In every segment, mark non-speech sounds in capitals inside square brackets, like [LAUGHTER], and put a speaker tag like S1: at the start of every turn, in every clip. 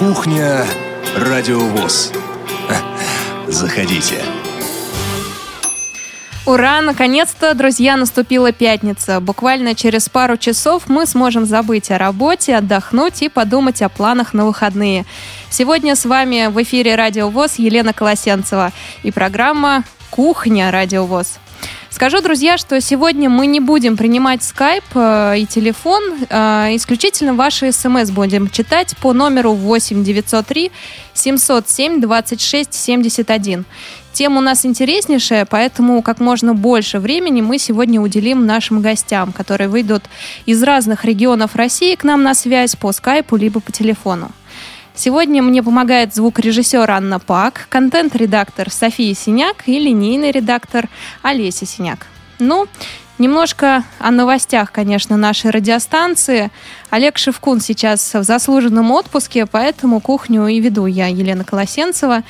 S1: Кухня Радиовоз. Заходите.
S2: Ура! Наконец-то, друзья, наступила пятница. Буквально через пару часов мы сможем забыть о работе, отдохнуть и подумать о планах на выходные. Сегодня с вами в эфире Радио ВОЗ Елена Колосенцева и программа «Кухня Радио ВОЗ». Скажу, друзья, что сегодня мы не будем принимать скайп э, и телефон, э, исключительно ваши смс будем читать по номеру 8 903 707 26 71. Тема у нас интереснейшая, поэтому как можно больше времени мы сегодня уделим нашим гостям, которые выйдут из разных регионов России к нам на связь по скайпу либо по телефону. Сегодня мне помогает звукорежиссер Анна Пак, контент-редактор София Синяк и линейный редактор Олеся Синяк. Ну, Немножко о новостях, конечно, нашей радиостанции. Олег Шевкун сейчас в заслуженном отпуске, поэтому кухню и веду я, Елена Колосенцева.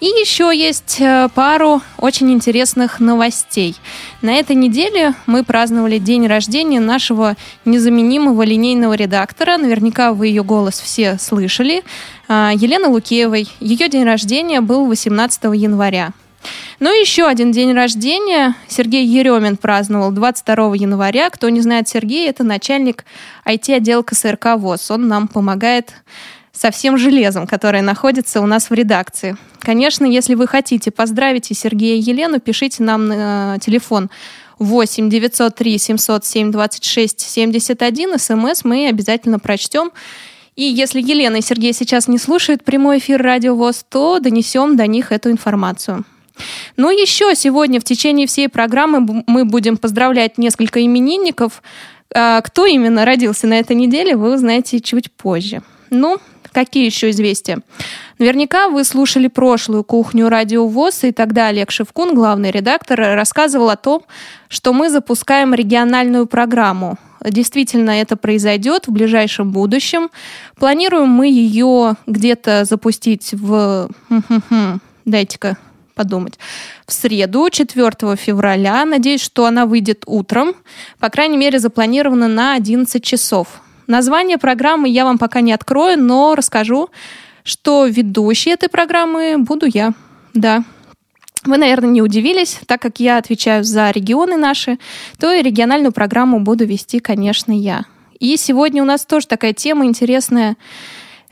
S2: И еще есть э, пару очень интересных новостей. На этой неделе мы праздновали день рождения нашего незаменимого линейного редактора. Наверняка вы ее голос все слышали. А, Елены Лукеевой. Ее день рождения был 18 января. Ну и еще один день рождения. Сергей Еремин праздновал 22 января. Кто не знает Сергея, это начальник IT-отдела КСРК ВОЗ. Он нам помогает со всем железом, которое находится у нас в редакции. Конечно, если вы хотите поздравить и Сергея и Елену, пишите нам на телефон 8 903 707 26 71. СМС мы обязательно прочтем. И если Елена и Сергей сейчас не слушают прямой эфир Радио ВОЗ, то донесем до них эту информацию. Ну, еще сегодня в течение всей программы мы будем поздравлять несколько именинников. А, кто именно родился на этой неделе, вы узнаете чуть позже. Ну, Какие еще известия? Наверняка вы слушали прошлую кухню Радио ВОЗ, и тогда Олег Шевкун, главный редактор, рассказывал о том, что мы запускаем региональную программу. Действительно, это произойдет в ближайшем будущем. Планируем мы ее где-то запустить в... Дайте-ка подумать. В среду, 4 февраля. Надеюсь, что она выйдет утром. По крайней мере, запланировано на 11 часов. Название программы я вам пока не открою, но расскажу, что ведущей этой программы буду я. Да. Вы, наверное, не удивились, так как я отвечаю за регионы наши, то и региональную программу буду вести, конечно, я. И сегодня у нас тоже такая тема интересная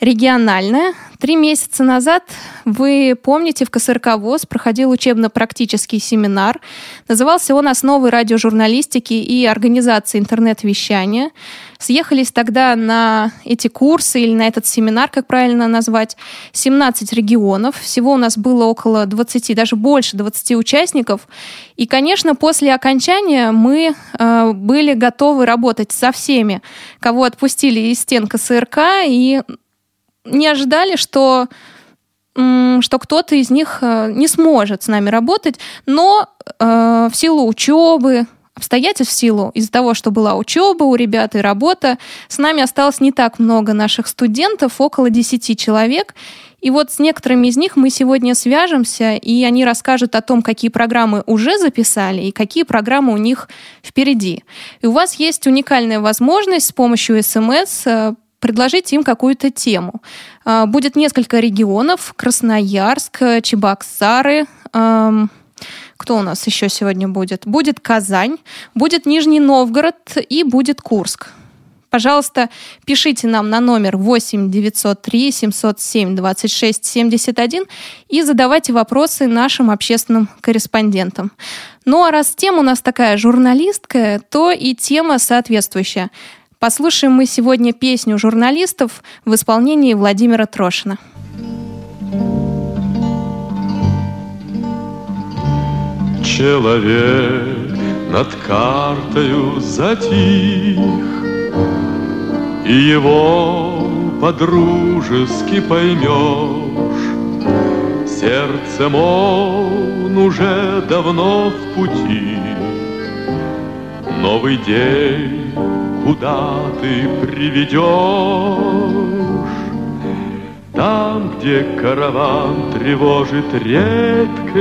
S2: региональная. Три месяца назад, вы помните, в КСРК ВОЗ проходил учебно-практический семинар. Назывался он «Основы радиожурналистики и организации интернет-вещания». Съехались тогда на эти курсы или на этот семинар, как правильно назвать, 17 регионов. Всего у нас было около 20, даже больше 20 участников. И, конечно, после окончания мы э, были готовы работать со всеми, кого отпустили из стен КСРК, и не ожидали, что что кто-то из них э, не сможет с нами работать, но э, в силу учебы, обстоятельств, в силу из-за того, что была учеба у ребят и работа, с нами осталось не так много наших студентов, около 10 человек. И вот с некоторыми из них мы сегодня свяжемся, и они расскажут о том, какие программы уже записали и какие программы у них впереди. И у вас есть уникальная возможность с помощью СМС предложить им какую-то тему. А, будет несколько регионов. Красноярск, Чебоксары, кто у нас еще сегодня будет? Будет Казань, будет Нижний Новгород и будет Курск. Пожалуйста, пишите нам на номер 8 903 707 26 71 и задавайте вопросы нашим общественным корреспондентам. Ну а раз тема у нас такая журналистская, то и тема соответствующая. Послушаем мы сегодня песню журналистов в исполнении Владимира Трошина.
S3: Человек над картою затих, И его подружески поймешь. Сердцем он уже давно в пути, Новый день куда ты приведешь. Там, где караван тревожит редко,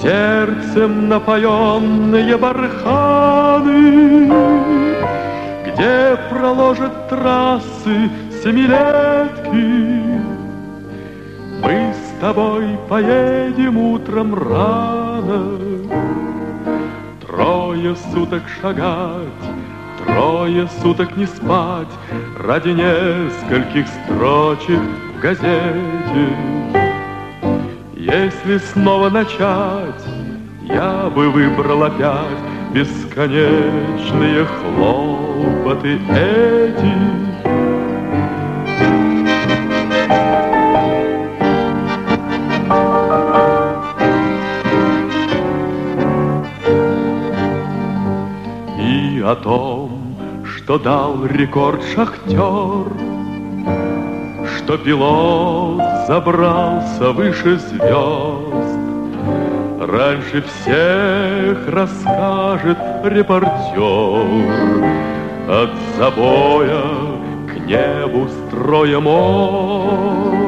S3: Сердцем напоенные барханы, Где проложат трассы семилетки. Мы с тобой поедем утром рано, Трое суток шагать, трое суток не спать Ради нескольких строчек в газете. Если снова начать, я бы выбрал опять Бесконечные хлопоты эти. О том, что дал рекорд шахтер, Что пилот забрался выше звезд, Раньше всех расскажет репортер От забоя к небу строя мост.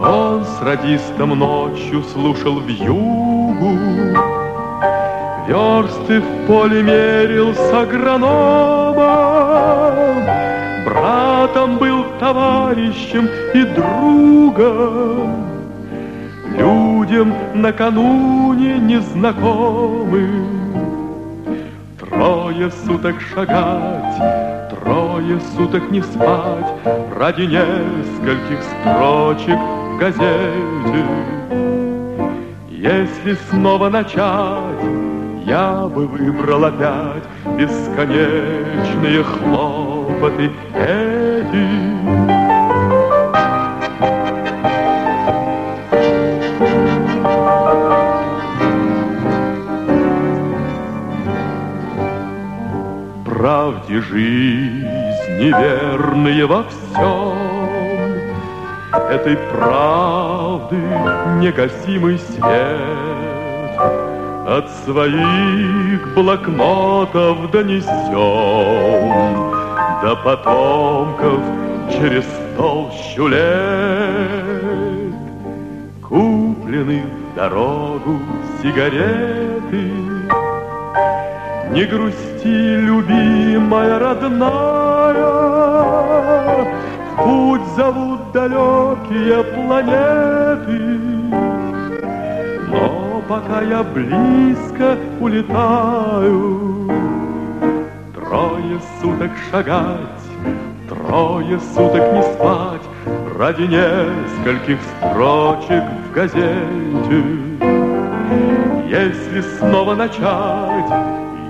S3: Он с радистом ночью слушал в югу, Версты в поле мерил с агрономом, Братом был товарищем и другом людям накануне незнакомым. Трое суток шагать, трое суток не спать Ради нескольких строчек в газете. Если снова начать, я бы выбрал опять Бесконечные хлопоты эти. правде жизни верные во всем. Этой правды негасимый свет своих блокнотов донесем До потомков через толщу лет Куплены в дорогу сигареты не грусти, любимая родная, В путь зовут далекие планеты. Но пока я близко улетаю, Трое суток шагать, трое суток не спать Ради нескольких строчек в газете. Если снова начать,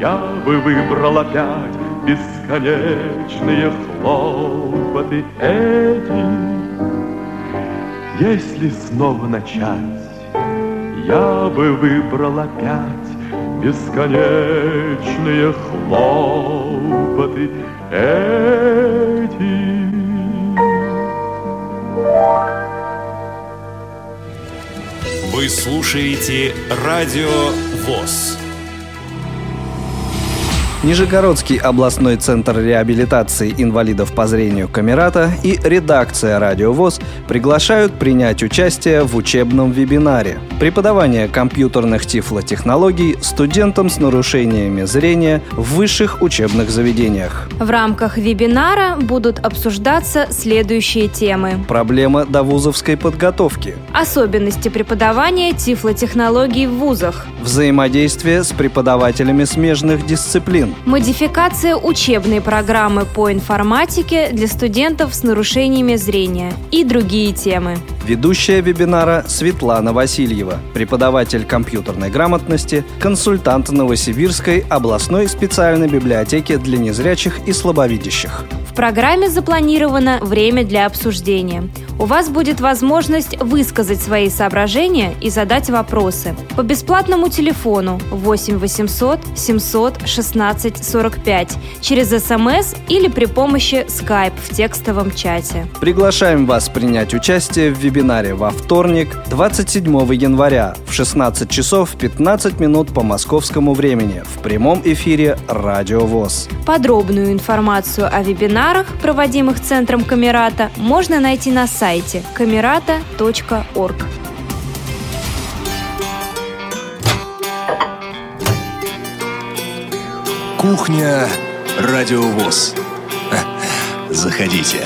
S3: я бы выбрал опять бесконечные хлопоты эти. Если снова начать, я бы выбрал опять бесконечные хлопоты эти.
S1: Вы слушаете Радио ВОЗ.
S4: Нижегородский областной центр реабилитации инвалидов по зрению Камерата и редакция «Радио ВОЗ» приглашают принять участие в учебном вебинаре «Преподавание компьютерных тифлотехнологий студентам с нарушениями зрения в высших учебных заведениях».
S5: В рамках вебинара будут обсуждаться следующие темы.
S4: Проблема довузовской подготовки.
S5: Особенности преподавания тифлотехнологий в вузах.
S4: Взаимодействие с преподавателями смежных дисциплин.
S5: Модификация учебной программы по информатике для студентов с нарушениями зрения и другие темы.
S4: Ведущая вебинара Светлана Васильева, преподаватель компьютерной грамотности, консультант Новосибирской областной специальной библиотеки для незрячих и слабовидящих.
S5: В программе запланировано время для обсуждения. У вас будет возможность высказать свои соображения и задать вопросы. По бесплатному телефону 8 800 700 16 45 через СМС или при помощи Skype в текстовом чате.
S4: Приглашаем вас принять участие в вебинаре во вторник, 27 января в 16 часов 15 минут по московскому времени в прямом эфире «Радио ВОЗ».
S5: Подробную информацию о вебинарах, проводимых Центром Камерата, можно найти на сайте камерата.орг.
S1: Кухня Радио ВОЗ. [LAUGHS] Заходите.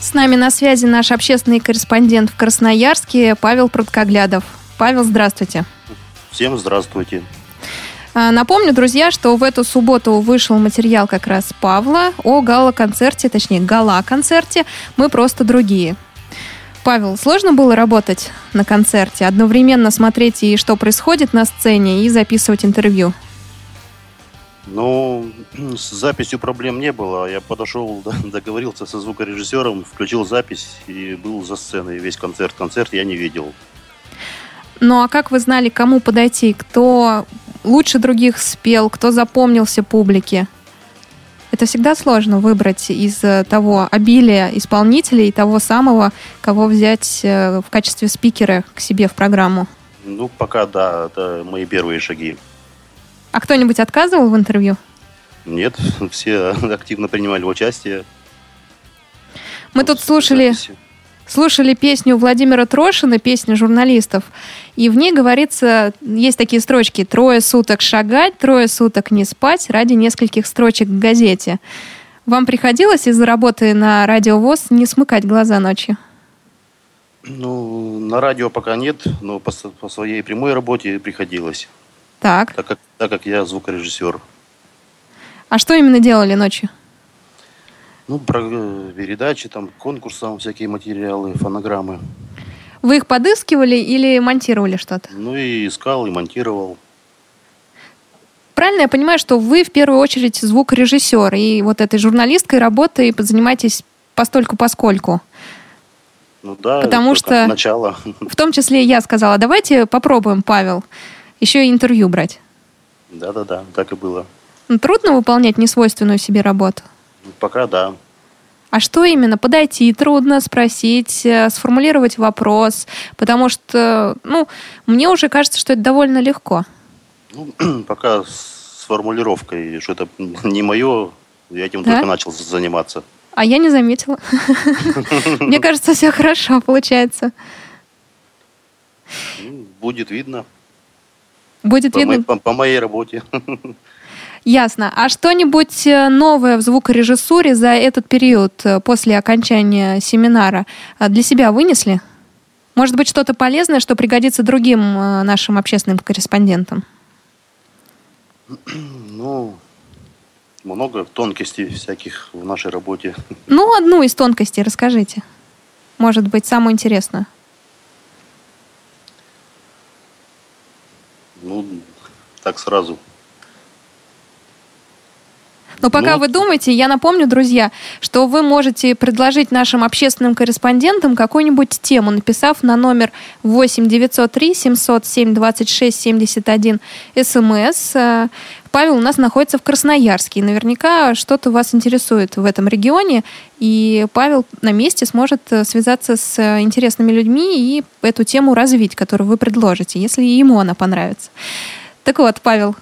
S2: С нами на связи наш общественный корреспондент в Красноярске Павел Пруткоглядов. Павел, здравствуйте.
S6: Всем здравствуйте.
S2: А, напомню, друзья, что в эту субботу вышел материал как раз Павла о гала-концерте, точнее, гала-концерте «Мы просто другие». Павел, сложно было работать на концерте, одновременно смотреть и что происходит на сцене, и записывать интервью?
S6: Ну, [CLEARS THROAT] с записью проблем не было. Я подошел, [LAUGHS] договорился со звукорежиссером, включил запись и был за сценой весь концерт. Концерт я не видел.
S2: Ну а как вы знали, кому подойти? Кто лучше других спел, кто запомнился публике? Это всегда сложно выбрать из э, того обилия исполнителей, того самого, кого взять э, в качестве спикера к себе в программу.
S6: Ну, пока да, это мои первые шаги.
S2: А кто-нибудь отказывал в интервью?
S6: Нет, [LAUGHS] все активно принимали участие.
S2: Мы тут слушали записи слушали песню Владимира Трошина, песня журналистов, и в ней говорится, есть такие строчки «Трое суток шагать, трое суток не спать ради нескольких строчек в газете». Вам приходилось из-за работы на радиовоз не смыкать глаза ночью?
S6: Ну, на радио пока нет, но по, по своей прямой работе приходилось.
S2: Так.
S6: Так как, так как я звукорежиссер.
S2: А что именно делали ночью?
S6: Ну, про э, передачи, там, конкурсам всякие материалы, фонограммы.
S2: Вы их подыскивали или монтировали что-то?
S6: Ну, и искал, и монтировал.
S2: Правильно я понимаю, что вы в первую очередь звукорежиссер, и вот этой журналисткой работой занимаетесь постольку поскольку?
S6: Ну да,
S2: Потому что
S6: начало.
S2: в том числе я сказала, давайте попробуем, Павел, еще и интервью брать.
S6: Да-да-да, так и было.
S2: Трудно выполнять несвойственную себе работу?
S6: Пока да.
S2: А что именно? Подойти трудно, спросить, э, сформулировать вопрос, потому что, ну, мне уже кажется, что это довольно легко.
S6: Ну, [CLEARS THROAT] пока с формулировкой, что это [LAUGHS] не мое, я этим да? только начал заниматься.
S2: А я не заметила. [LAUGHS] Мне кажется, все хорошо получается.
S6: Ну, будет видно.
S2: Будет видно?
S6: По моей работе. [LAUGHS]
S2: Ясно. А что-нибудь э, новое в звукорежиссуре за этот период э, после окончания семинара э, для себя вынесли? Может быть, что-то полезное, что пригодится другим нашим общественным корреспондентам?
S6: Ну, много тонкостей всяких в нашей работе.
S2: Ну, одну из тонкостей расскажите. Может быть, самую интересную.
S6: Ну, так сразу
S2: но пока ну, вы думаете, я напомню, друзья, что вы можете предложить нашим общественным корреспондентам какую-нибудь тему, написав на номер 8 903 707 26 71 СМС. Павел у нас находится в Красноярске, и наверняка что-то вас интересует в этом регионе, и Павел на месте сможет э, связаться с интересными людьми и эту тему развить, которую вы предложите, если ему она понравится. Так вот, Павел,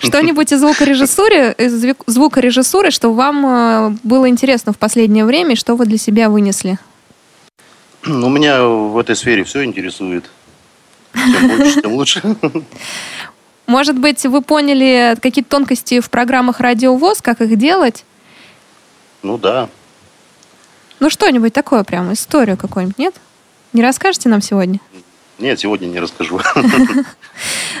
S2: что-нибудь из звукорежиссуры, из звукорежиссуры, что вам э, было интересно в последнее время, и что вы для себя вынесли?
S6: Ну, меня в этой сфере все интересует. Чем больше, тем лучше.
S2: Может быть, вы поняли какие-то тонкости в программах «Радиовоз», как их делать?
S6: Ну да.
S2: Ну что-нибудь такое прям, историю какую-нибудь, нет? Не расскажете нам сегодня?
S6: Нет, сегодня не расскажу.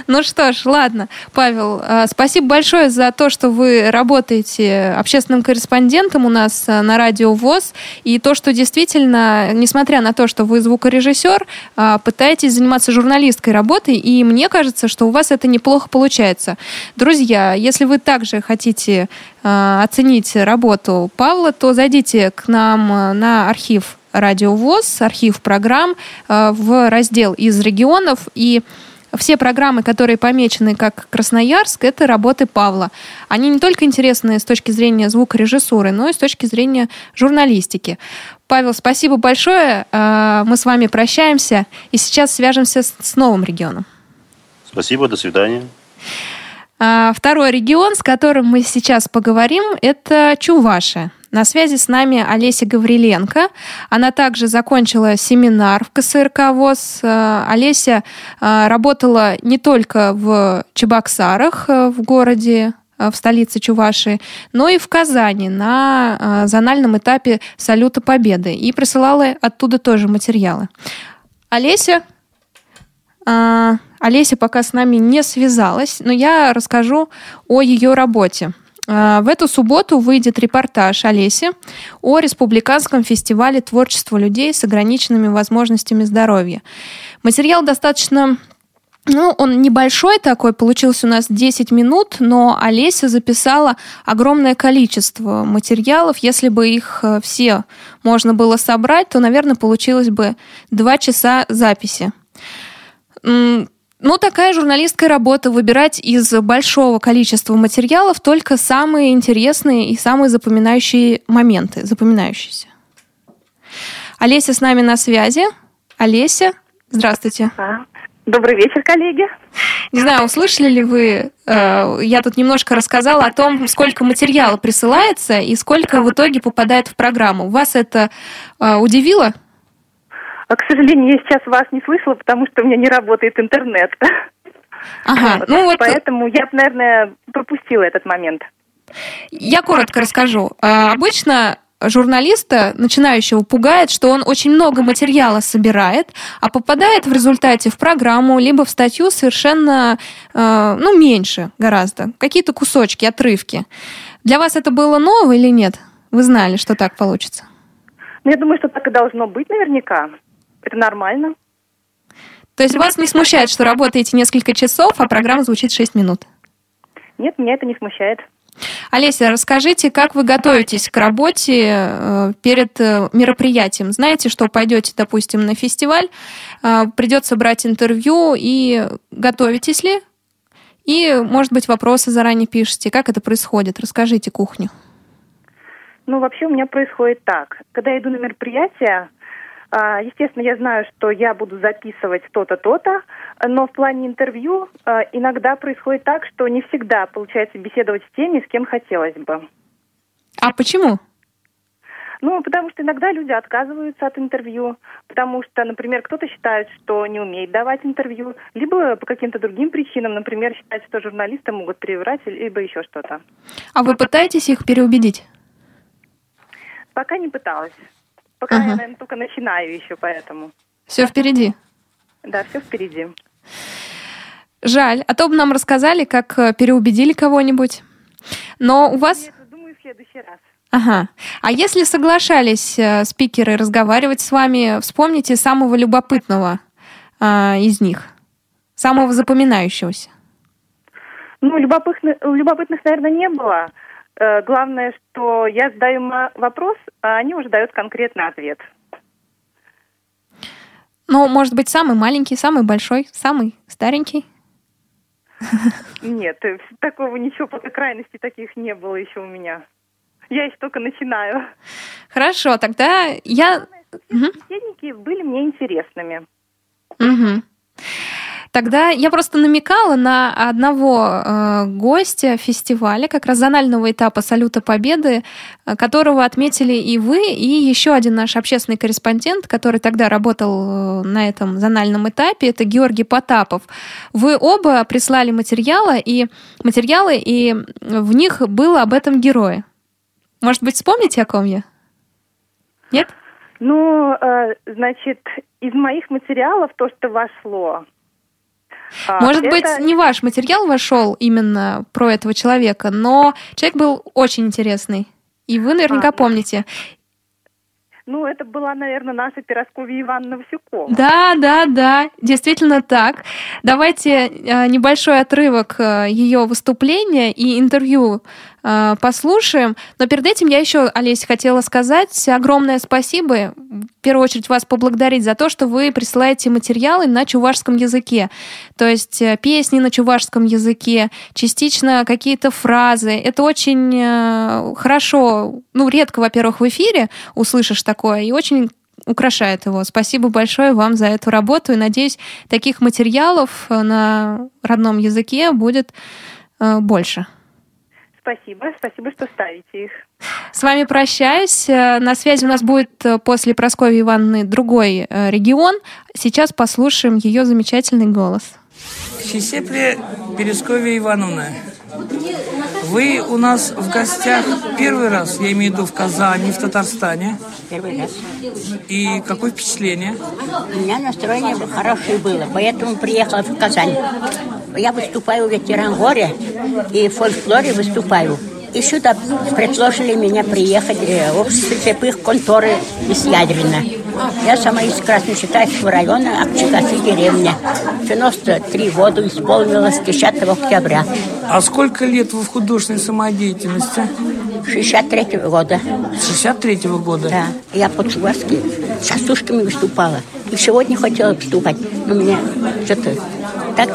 S2: Ну что ж, ладно. Павел, э, спасибо большое за то, что вы работаете общественным корреспондентом у нас э, на радио ВОЗ. И то, что действительно, несмотря на то, что вы звукорежиссер, э, пытаетесь заниматься журналистской работой. И мне кажется, что у вас это неплохо получается. Друзья, если вы также хотите оценить работу Павла, то зайдите к нам на архив Радиовоз, архив программ э, в раздел из регионов и все программы, которые помечены как Красноярск, это работы Павла. Они не только интересны с точки зрения звукорежиссуры, но и с точки зрения журналистики. Павел, спасибо большое. Э, мы с вами прощаемся и сейчас свяжемся с новым регионом.
S6: Спасибо, до свидания.
S2: А, второй регион, с которым мы сейчас поговорим, это Чувашия. На связи с нами Олеся Гавриленко. Она также закончила семинар в КСРК ВОЗ. Э, Олеся э, работала не только в Чебоксарах, э, в городе в столице Чувашии, но и в Казани на зональном этапе Салюта Победы. И присылала оттуда тоже материалы. Олеся, Олеся пока с нами не связалась, но я расскажу о ее работе. В эту субботу выйдет репортаж Олеси о Республиканском фестивале творчества людей с ограниченными возможностями здоровья. Материал достаточно ну, он небольшой такой, получился у нас 10 минут, но Олеся записала огромное количество материалов. Если бы их э, все можно было собрать, то, наверное, получилось бы 2 часа записи. Ну, такая журналистская работа, выбирать из большого количества материалов только самые интересные и самые запоминающие моменты, запоминающиеся. Олеся с нами на связи. Олеся, здравствуйте.
S7: А, Добрый вечер, коллеги.
S2: Не знаю, услышали ли вы, э, я тут немножко рассказала о том, сколько материала присылается и сколько в итоге попадает в программу. Вас это э, удивило?
S7: А, к сожалению, я сейчас вас не слышала, потому что у меня не работает интернет.
S2: Ага, ну вот...
S7: Поэтому я, наверное, пропустила этот момент.
S2: Я коротко расскажу. А, обычно журналиста, начинающего, пугает, что он очень много материала собирает, а попадает в результате в программу, либо в статью совершенно, э, ну, меньше гораздо. Какие-то кусочки, отрывки. Для вас это было ново или нет? Вы знали, что так получится?
S7: Ну, я думаю, что так и должно быть наверняка. Это нормально.
S2: То есть вас не смущает, что работаете несколько часов, а программа звучит 6 минут?
S7: Нет, меня это не смущает.
S2: Олеся, расскажите, как вы готовитесь к работе э, перед э, мероприятием? Знаете, что пойдете, допустим, на фестиваль, э, придется брать интервью, и готовитесь ли? И, может быть, вопросы заранее пишете. Как это происходит? Расскажите кухню.
S7: Ну, вообще у меня происходит так. Когда я иду на мероприятие, естественно, я знаю, что я буду записывать то-то, то-то, но в плане интервью а, иногда происходит так, что не всегда получается беседовать с теми, с кем хотелось бы.
S2: А почему?
S7: Ну, потому что иногда люди отказываются от интервью, потому что, например, кто-то считает, что не умеет давать интервью, либо по каким-то другим причинам, например, считает, что журналисты могут приврать, либо еще что-то.
S2: А вы пытаетесь их переубедить?
S7: Пока не пыталась. Пока uh-huh. я, наверное, только начинаю еще, поэтому.
S2: Все впереди.
S7: Да, все впереди.
S2: Жаль. А то бы нам рассказали, как э, переубедили кого-нибудь. Но у вас...
S7: Я думаю, в следующий раз.
S2: Ага. А если соглашались э, спикеры разговаривать с вами, вспомните самого любопытного э, из них, самого запоминающегося.
S7: Ну, любопытных, любопытных, наверное, не было. Э, главное, что я задаю вопрос, а они уже дают конкретный ответ.
S2: Ну, может быть, самый маленький, самый большой, самый старенький?
S7: Нет, э, такого ничего, пока крайностей таких не было еще у меня. Я еще только начинаю.
S2: Хорошо, тогда я...
S7: Собеседники угу. были мне интересными.
S2: Угу. Тогда я просто намекала на одного э, гостя фестиваля, как раз зонального этапа Салюта Победы, э, которого отметили и вы, и еще один наш общественный корреспондент, который тогда работал э, на этом зональном этапе, это Георгий Потапов. Вы оба прислали материалы, и материалы, и в них было об этом герое. Может быть, вспомните, о ком я? Нет?
S7: Ну, э, значит, из моих материалов то, что вошло,
S2: Может это... быть, не ваш материал вошел именно про этого человека, но человек был очень интересный. И вы наверняка а, помните.
S7: Ну, это была, наверное, наша Пиросковья Ивановна Васюкова.
S2: Да, да, да, действительно так. Давайте э, небольшой отрывок э, ее выступления и интервью э, послушаем. Но перед этим я еще, Олеся, хотела сказать огромное спасибо. В первую очередь вас поблагодарить за то, что вы присылаете материалы на чувашском языке. То есть э, песни на чувашском языке, частично какие-то фразы. Это очень э, хорошо, ну, редко, во-первых, в эфире услышишь такое, и очень украшает его. Спасибо большое вам за эту работу, и надеюсь, таких материалов на родном языке будет больше.
S7: Спасибо, спасибо, что ставите их.
S2: С вами прощаюсь. Э, на связи у нас будет э, после Прасковьи Ивановны другой э, регион. Сейчас послушаем ее замечательный голос.
S8: Чесепле Пересковья Ивановна. Вы у нас в гостях первый раз, я имею в виду в Казани, в Татарстане.
S9: Первый раз.
S8: И какое впечатление?
S9: У меня настроение хорошее было, поэтому приехала в Казань. Я выступаю в ветеран горе и в фольклоре выступаю. И сюда предложили меня приехать э, в общество слепых конторы из Ядрина. Я сама из Красночитайского района, Акчикасы деревня. 93 года исполнилось 10 октября.
S8: А сколько лет вы в художественной самодеятельности?
S9: 63 года.
S8: 63 года?
S9: Да. Я под Шуварской частушками выступала. И сегодня хотела выступать, но у меня что-то так,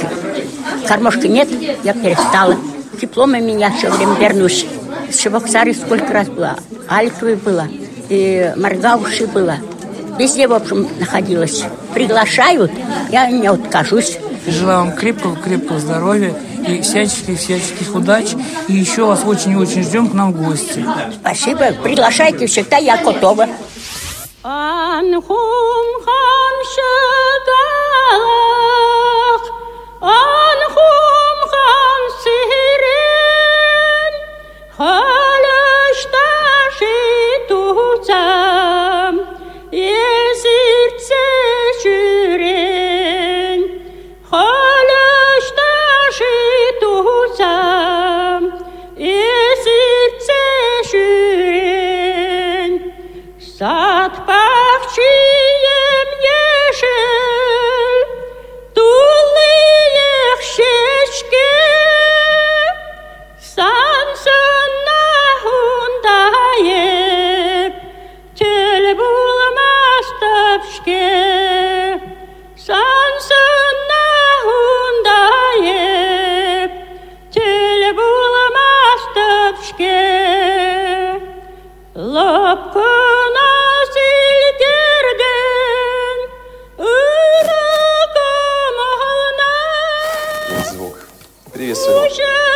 S9: кормушки нет, я перестала. Дипломы меня все время вернусь. В Шивоксаре сколько раз была. Альковой была. И Маргауши была. Везде, в общем, находилась. Приглашают, я не откажусь.
S8: Желаю вам крепкого-крепкого здоровья и всяческих-всяческих удач. И еще вас очень-очень ждем к нам в гости.
S9: Спасибо. Приглашайте всегда, я готова. Анхум Анхум
S2: Вот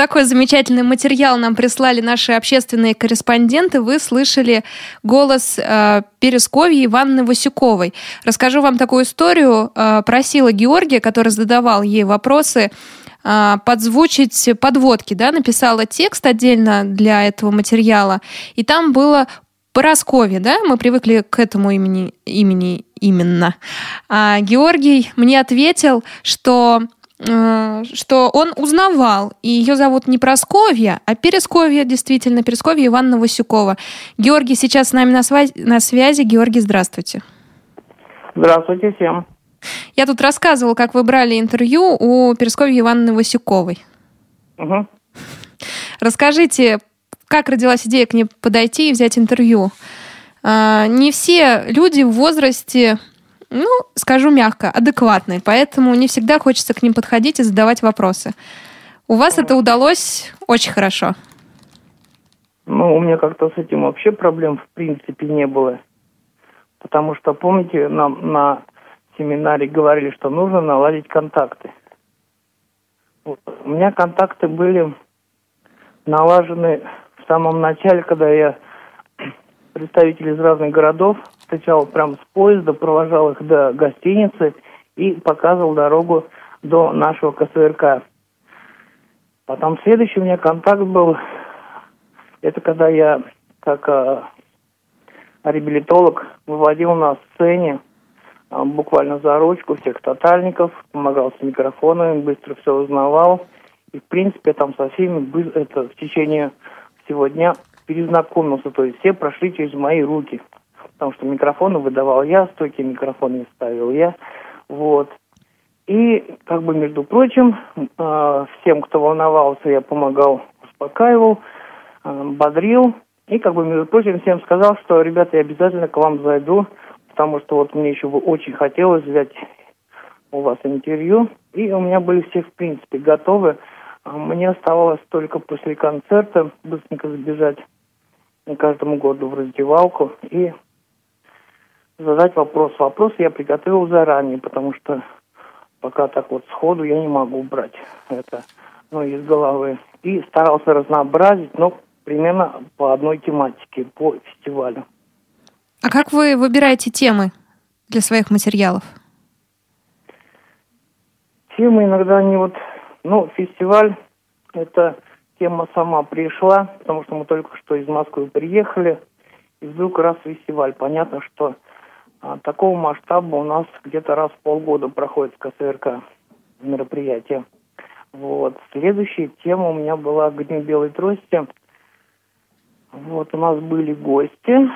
S2: такой замечательный материал нам прислали наши общественные корреспонденты. Вы слышали голос э, Пересковьи Ивановны Васюковой. Расскажу вам такую историю. Э, просила Георгия, который задавал ей вопросы, э, подзвучить подводки, да, написала текст отдельно для этого материала, и там было Поросковье, да, мы привыкли к этому имени, имени именно. А Георгий мне ответил, что что он узнавал, и ее зовут не Просковья, а Пересковья, действительно, Пересковья Ивановна Васюкова. Георгий сейчас с нами на, связи. на связи. Георгий, здравствуйте.
S10: Здравствуйте всем.
S2: Я тут рассказывал, как вы брали интервью у Пересковьи Ивановны Васюковой. Угу. Расскажите, как родилась идея к ней подойти и взять интервью? А, не все люди в возрасте ну, скажу мягко, адекватные, поэтому не всегда хочется к ним подходить и задавать вопросы. У вас это удалось очень хорошо.
S10: Ну, у меня как-то с этим вообще проблем в принципе не было. Потому что, помните, нам на семинаре говорили, что нужно наладить контакты. Вот. У меня контакты были налажены в самом начале, когда я [CLEARS THROAT] представителей из разных городов встречал прямо с поезда, провожал их до гостиницы и показывал дорогу до нашего КСРК. Потом следующий у меня контакт был, это когда я как э, реабилитолог выводил на сцене э, буквально за ручку всех тотальников, помогал с микрофонами, быстро все узнавал. И, в принципе, там со всеми это в течение всего дня перезнакомился, то есть все прошли через мои руки потому что микрофоны выдавал я, стойки микрофоны ставил я, вот. И, как бы, между прочим, э, всем, кто волновался, я помогал, успокаивал, э, бодрил. И, как бы, между прочим, всем сказал, что, ребята, я обязательно к вам зайду, потому что вот мне еще бы очень хотелось взять у вас интервью. И у меня были все, в принципе, готовы. А мне оставалось только после концерта быстренько забежать каждому году в раздевалку и задать вопрос. Вопрос я приготовил заранее, потому что пока так вот сходу я не могу брать это ну, из головы. И старался разнообразить, но примерно по одной тематике, по фестивалю.
S2: А как вы выбираете темы для своих материалов?
S10: Темы иногда они вот... Ну, фестиваль, это тема сама пришла, потому что мы только что из Москвы приехали, и вдруг раз фестиваль. Понятно, что а, такого масштаба у нас где-то раз в полгода проходит КСРК мероприятие. Вот. Следующая тема у меня была к Дню Белой Трости. Вот у нас были гости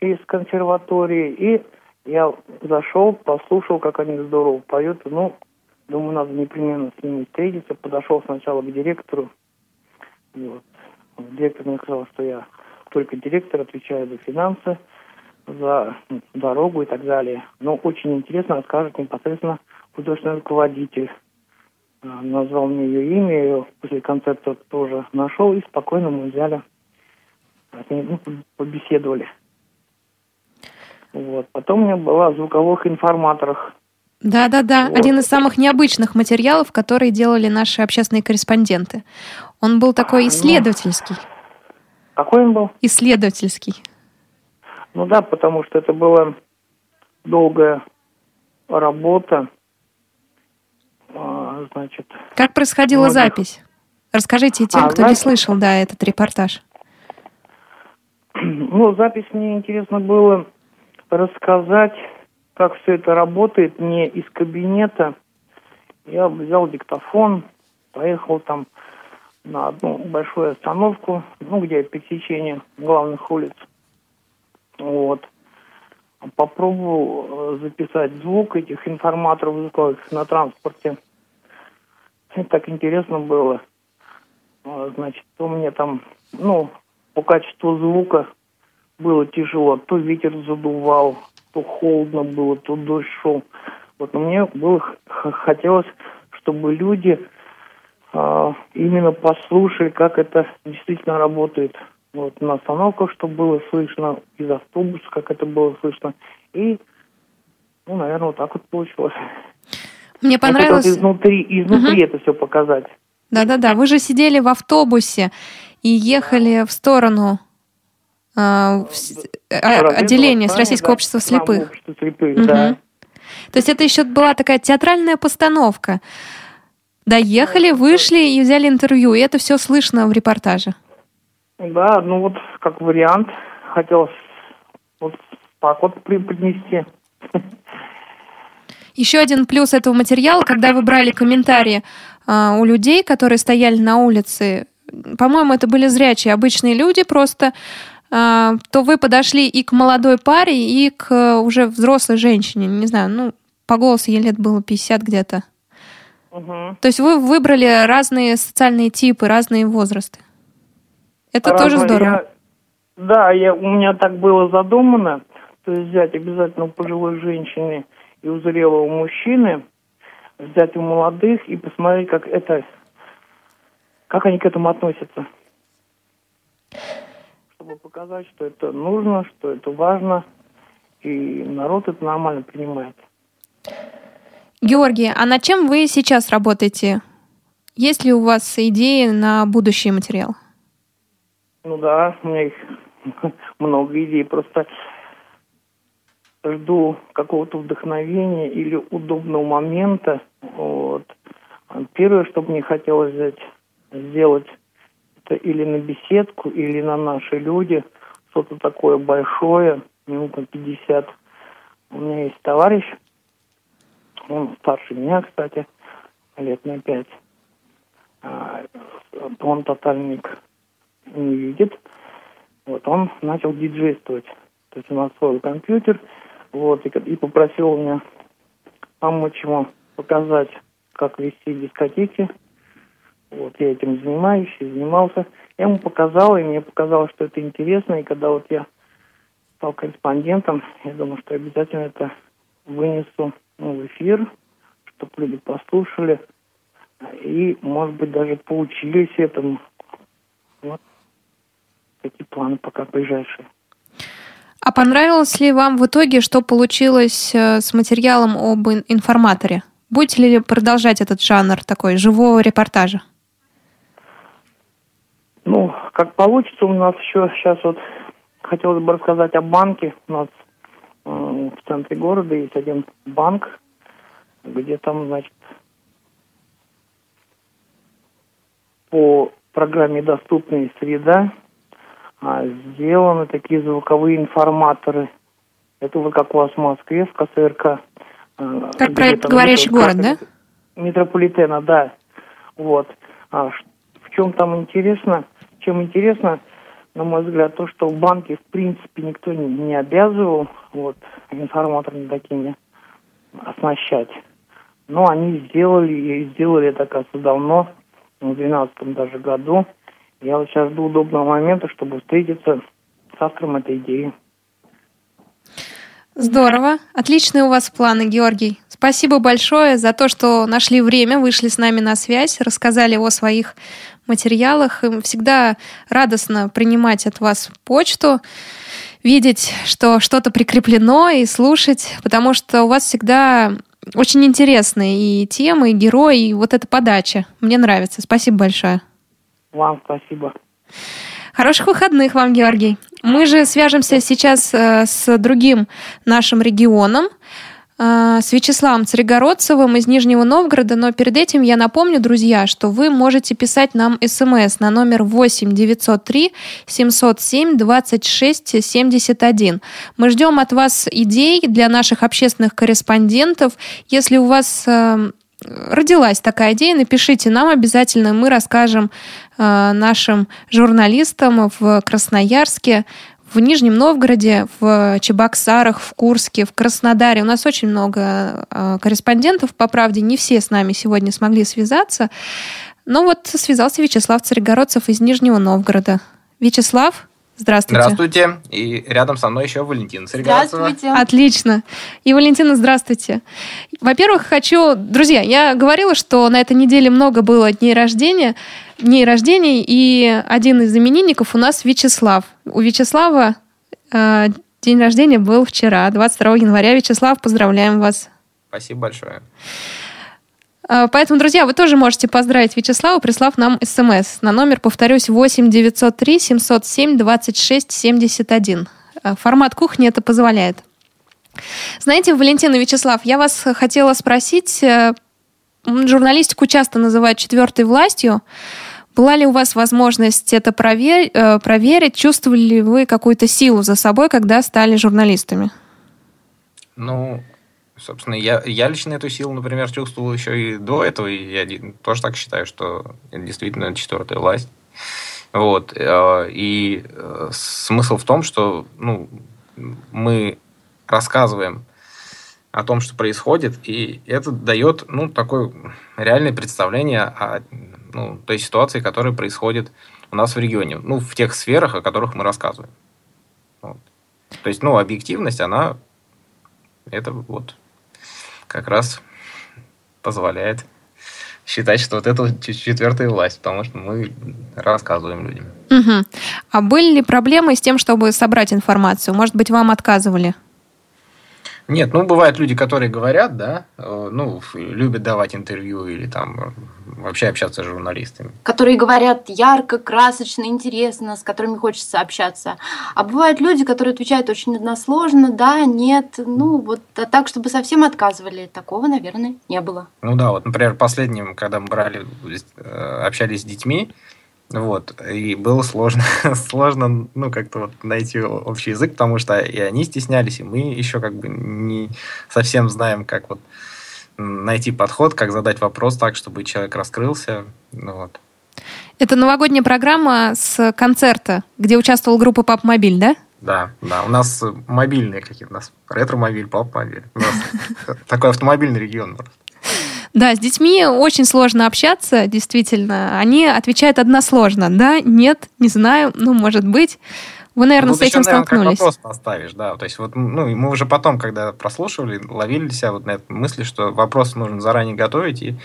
S10: из консерватории, и я зашел, послушал, как они здорово поют. Ну, думаю, надо непременно с ними встретиться. Подошел сначала к директору. Вот. Директор мне сказал, что я только директор, отвечаю за финансы, за дорогу и так далее. Но очень интересно расскажет непосредственно художественный руководитель. А, назвал мне ее имя, ее после концерта тоже нашел, и спокойно мы взяли, ну, побеседовали. Вот. Потом у меня была о звуковых информаторах.
S2: Да-да-да, вот. один из самых необычных материалов, которые делали наши общественные корреспонденты. Он был такой ну, исследовательский. Ну,
S10: какой он был?
S2: Исследовательский.
S10: Ну да, потому что это была долгая работа. А, значит.
S2: Как происходила многих... запись? Расскажите тем, а, кто запись... не слышал, да, этот репортаж. [CLEARS THROAT]
S10: Ну, запись мне интересно было рассказать, как все это работает не из кабинета. Я взял диктофон, поехал там на одну большую остановку, ну, где пересечение главных улиц. Вот. Попробовал э, записать звук этих информаторов звуковых на транспорте. Это так интересно было. А, значит, у меня там, ну, по качеству звука было тяжело. То ветер задувал, то холодно было, то дождь шел. Вот но мне было хотелось, чтобы люди э, именно послушали, как это действительно работает. Вот на остановках, чтобы было слышно, из автобуса, как это было слышно. И, ну, наверное, вот так вот получилось.
S2: Мне понравилось... Вот
S10: изнутри, изнутри угу. это все показать.
S2: Да-да-да, вы же сидели в автобусе и ехали в сторону а, в, а, отделения с Российского общества слепых.
S10: Общество слепых угу. да.
S2: То есть это еще была такая театральная постановка. Доехали, вышли и взяли интервью, и это все слышно в репортаже.
S10: Да, ну вот как вариант хотелось вот так вот принести.
S2: Еще один плюс этого материала, когда вы брали комментарии э, у людей, которые стояли на улице, по-моему, это были зрячие, обычные люди просто, э, то вы подошли и к молодой паре, и к уже взрослой женщине, не знаю, ну, по голосу ей лет было 50 где-то. Угу. То есть вы выбрали разные социальные типы, разные возрасты. Это Разно тоже здорово. Я,
S10: да, я, у меня так было задумано, то есть взять обязательно у пожилой женщины и у зрелого мужчины, взять у молодых и посмотреть, как это, как они к этому относятся. Чтобы показать, что это нужно, что это важно, и народ это нормально принимает.
S2: Георгий, а над чем вы сейчас работаете? Есть ли у вас идеи на будущий материал?
S10: Ну да, у меня их [LAUGHS] много идей. Просто жду какого-то вдохновения или удобного момента. Вот. Первое, что мне хотелось взять, сделать, это или на беседку, или на наши люди, что-то такое большое, минут на 50. У меня есть товарищ, он старше меня, кстати, лет на пять. А, он тотальник не видит. Вот он начал диджействовать. То есть нас свой компьютер, вот, и, и попросил меня помочь ему показать, как вести дискотеки. Вот, я этим занимаюсь и занимался. Я ему показал, и мне показалось, что это интересно. И когда вот я стал корреспондентом, я думаю, что обязательно это вынесу ну, в эфир, чтобы люди послушали и, может быть, даже поучились этому. Вот такие планы пока ближайшие.
S2: А понравилось ли вам в итоге, что получилось э, с материалом об информаторе? Будете ли продолжать этот жанр такой живого репортажа?
S10: Ну, как получится, у нас еще сейчас вот хотелось бы рассказать о банке. У нас э, в центре города есть один банк, где там, значит, по программе «Доступная среда» сделаны такие звуковые информаторы. Это вот как у вас в Москве, в КСРК.
S2: А, как проект «Говорящий город», да?
S10: Метрополитена, да. Вот. А, в чем там интересно? Чем интересно, на мой взгляд, то, что в банке, в принципе, никто не, не обязывал вот, информаторами такими оснащать. Но они сделали, и сделали это, кажется, давно, в 2012 даже году. Я вот сейчас жду удобного момента, чтобы встретиться с автором этой идеи.
S2: Здорово. Отличные у вас планы, Георгий. Спасибо большое за то, что нашли время, вышли с нами на связь, рассказали о своих материалах. Всегда радостно принимать от вас почту, видеть, что что-то прикреплено и слушать, потому что у вас всегда очень интересные и темы, и герои, и вот эта подача. Мне нравится. Спасибо большое.
S10: Вам спасибо.
S2: Хороших выходных вам, Георгий. Мы же свяжемся сейчас э, с другим нашим регионом. А, с Вячеславом Царегородцевым из Нижнего Новгорода, но перед этим я напомню, друзья, что вы можете писать нам смс на номер 8 903 707 26 71. Мы ждем от вас идей для наших общественных корреспондентов. Если у вас э, родилась такая идея, напишите нам обязательно, мы расскажем э, нашим журналистам в Красноярске в Нижнем Новгороде, в Чебоксарах, в Курске, в Краснодаре. У нас очень много э, корреспондентов, по правде, не все с нами сегодня смогли связаться. Но вот связался Вячеслав Царегородцев из Нижнего Новгорода. Вячеслав, Здравствуйте.
S11: Здравствуйте. И рядом со мной еще Валентина Царегородцева.
S2: Здравствуйте. Отлично. И Валентина, здравствуйте. Во-первых, хочу... Друзья, я говорила, что на этой неделе много было дней рождения, дней рождений, и один из именинников у нас Вячеслав. У Вячеслава э, день рождения был вчера, 22 января. Вячеслав, поздравляем вас.
S11: Спасибо большое.
S2: А, поэтому, друзья, вы тоже можете поздравить Вячеслава, прислав нам смс на номер, повторюсь, 8 903 707 26 71. Формат кухни это позволяет. Знаете, Валентина Вячеслав, я вас хотела спросить, э, журналистику часто называют четвертой властью. Была ли у вас возможность это провер... Э, проверить? Чувствовали ли вы какую-то силу за собой, когда стали журналистами?
S11: Ну, Собственно, я, я лично эту силу, например, чувствовал еще и до этого, и я тоже так считаю, что это действительно четвертая власть. Вот. Э, и э, смысл в том, что ну, мы рассказываем о том, что происходит, и это дает ну, такое реальное представление о ну, той ситуации, которая происходит у нас в регионе, ну, в тех сферах, о которых мы рассказываем. Вот. То есть, ну, объективность, она это вот как раз позволяет считать, что вот это четвертая власть, потому что мы рассказываем людям.
S2: Угу. А были ли проблемы с тем, чтобы собрать информацию? Может быть, вам отказывали?
S11: Нет, ну, бывают люди, которые говорят, да, э, ну, любят давать интервью или там вообще общаться с журналистами.
S12: Которые говорят ярко, красочно, интересно, с которыми хочется общаться. А бывают люди, которые отвечают очень односложно, да, нет, ну, вот а так, чтобы совсем отказывали. Такого, наверное, не было.
S11: Ну да, вот, например, последним, когда мы брали, э, общались с детьми, вот. И было сложно, [LAUGHS] сложно, ну, как-то вот найти общий язык, потому что и они стеснялись, и мы еще как бы не совсем знаем, как вот найти подход, как задать вопрос так, чтобы человек раскрылся. Ну, вот.
S2: Это новогодняя программа с концерта, где участвовала группа Пап Мобиль, да?
S11: Да, да. У нас мобильные какие-то, у нас ретро-мобиль, пап-мобиль. У нас [LAUGHS] такой автомобильный регион просто.
S2: Да, с детьми очень сложно общаться, действительно. Они отвечают односложно. Да, нет, не знаю, ну, может быть. Вы, наверное,
S11: Тут
S2: с этим
S11: еще, наверное,
S2: столкнулись.
S11: Как вопрос поставишь, да. То есть вот, ну, мы уже потом, когда прослушивали, ловили себя вот на этой мысли, что вопросы нужно заранее готовить и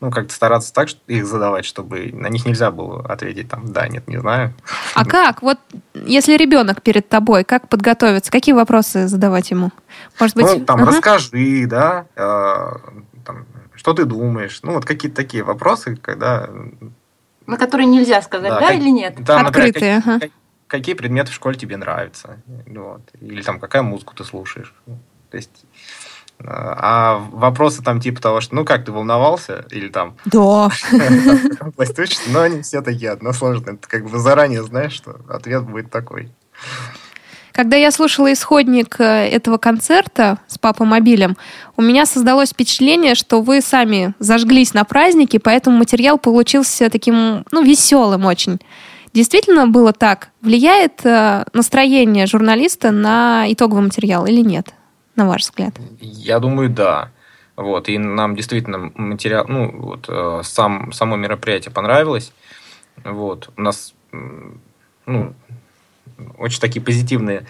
S11: ну, как-то стараться так их задавать, чтобы на них нельзя было ответить там «да», «нет», «не знаю».
S2: А как? Вот если ребенок перед тобой, как подготовиться? Какие вопросы задавать ему? Может быть...
S11: Ну, там,
S2: Ага.
S11: расскажи, да, э, там, что ты думаешь. Ну, вот какие-то такие вопросы, когда...
S12: На которые нельзя сказать, да,
S11: как-
S12: или нет?
S11: там,
S2: Открытые,
S11: какие-
S2: ага.
S11: как- Какие предметы в школе тебе нравятся? Вот. Или там какая музыку ты слушаешь? То есть... э, А вопросы там типа того, что ну как ты волновался? Или там
S2: Да. [LAUGHS]
S11: точно, но они все такие односложные. Ты как бы заранее знаешь, что ответ будет такой.
S2: Когда я слушала исходник э, этого концерта с папой мобилем, у меня создалось впечатление, что вы сами зажглись на празднике, поэтому материал получился таким, ну, веселым очень. Действительно было так? Влияет э, настроение журналиста на итоговый материал или нет, на ваш взгляд?
S11: Я думаю, да. Вот, и нам действительно материал, ну, вот, э, сам, само мероприятие понравилось. Вот, у нас, ну, очень такие позитивные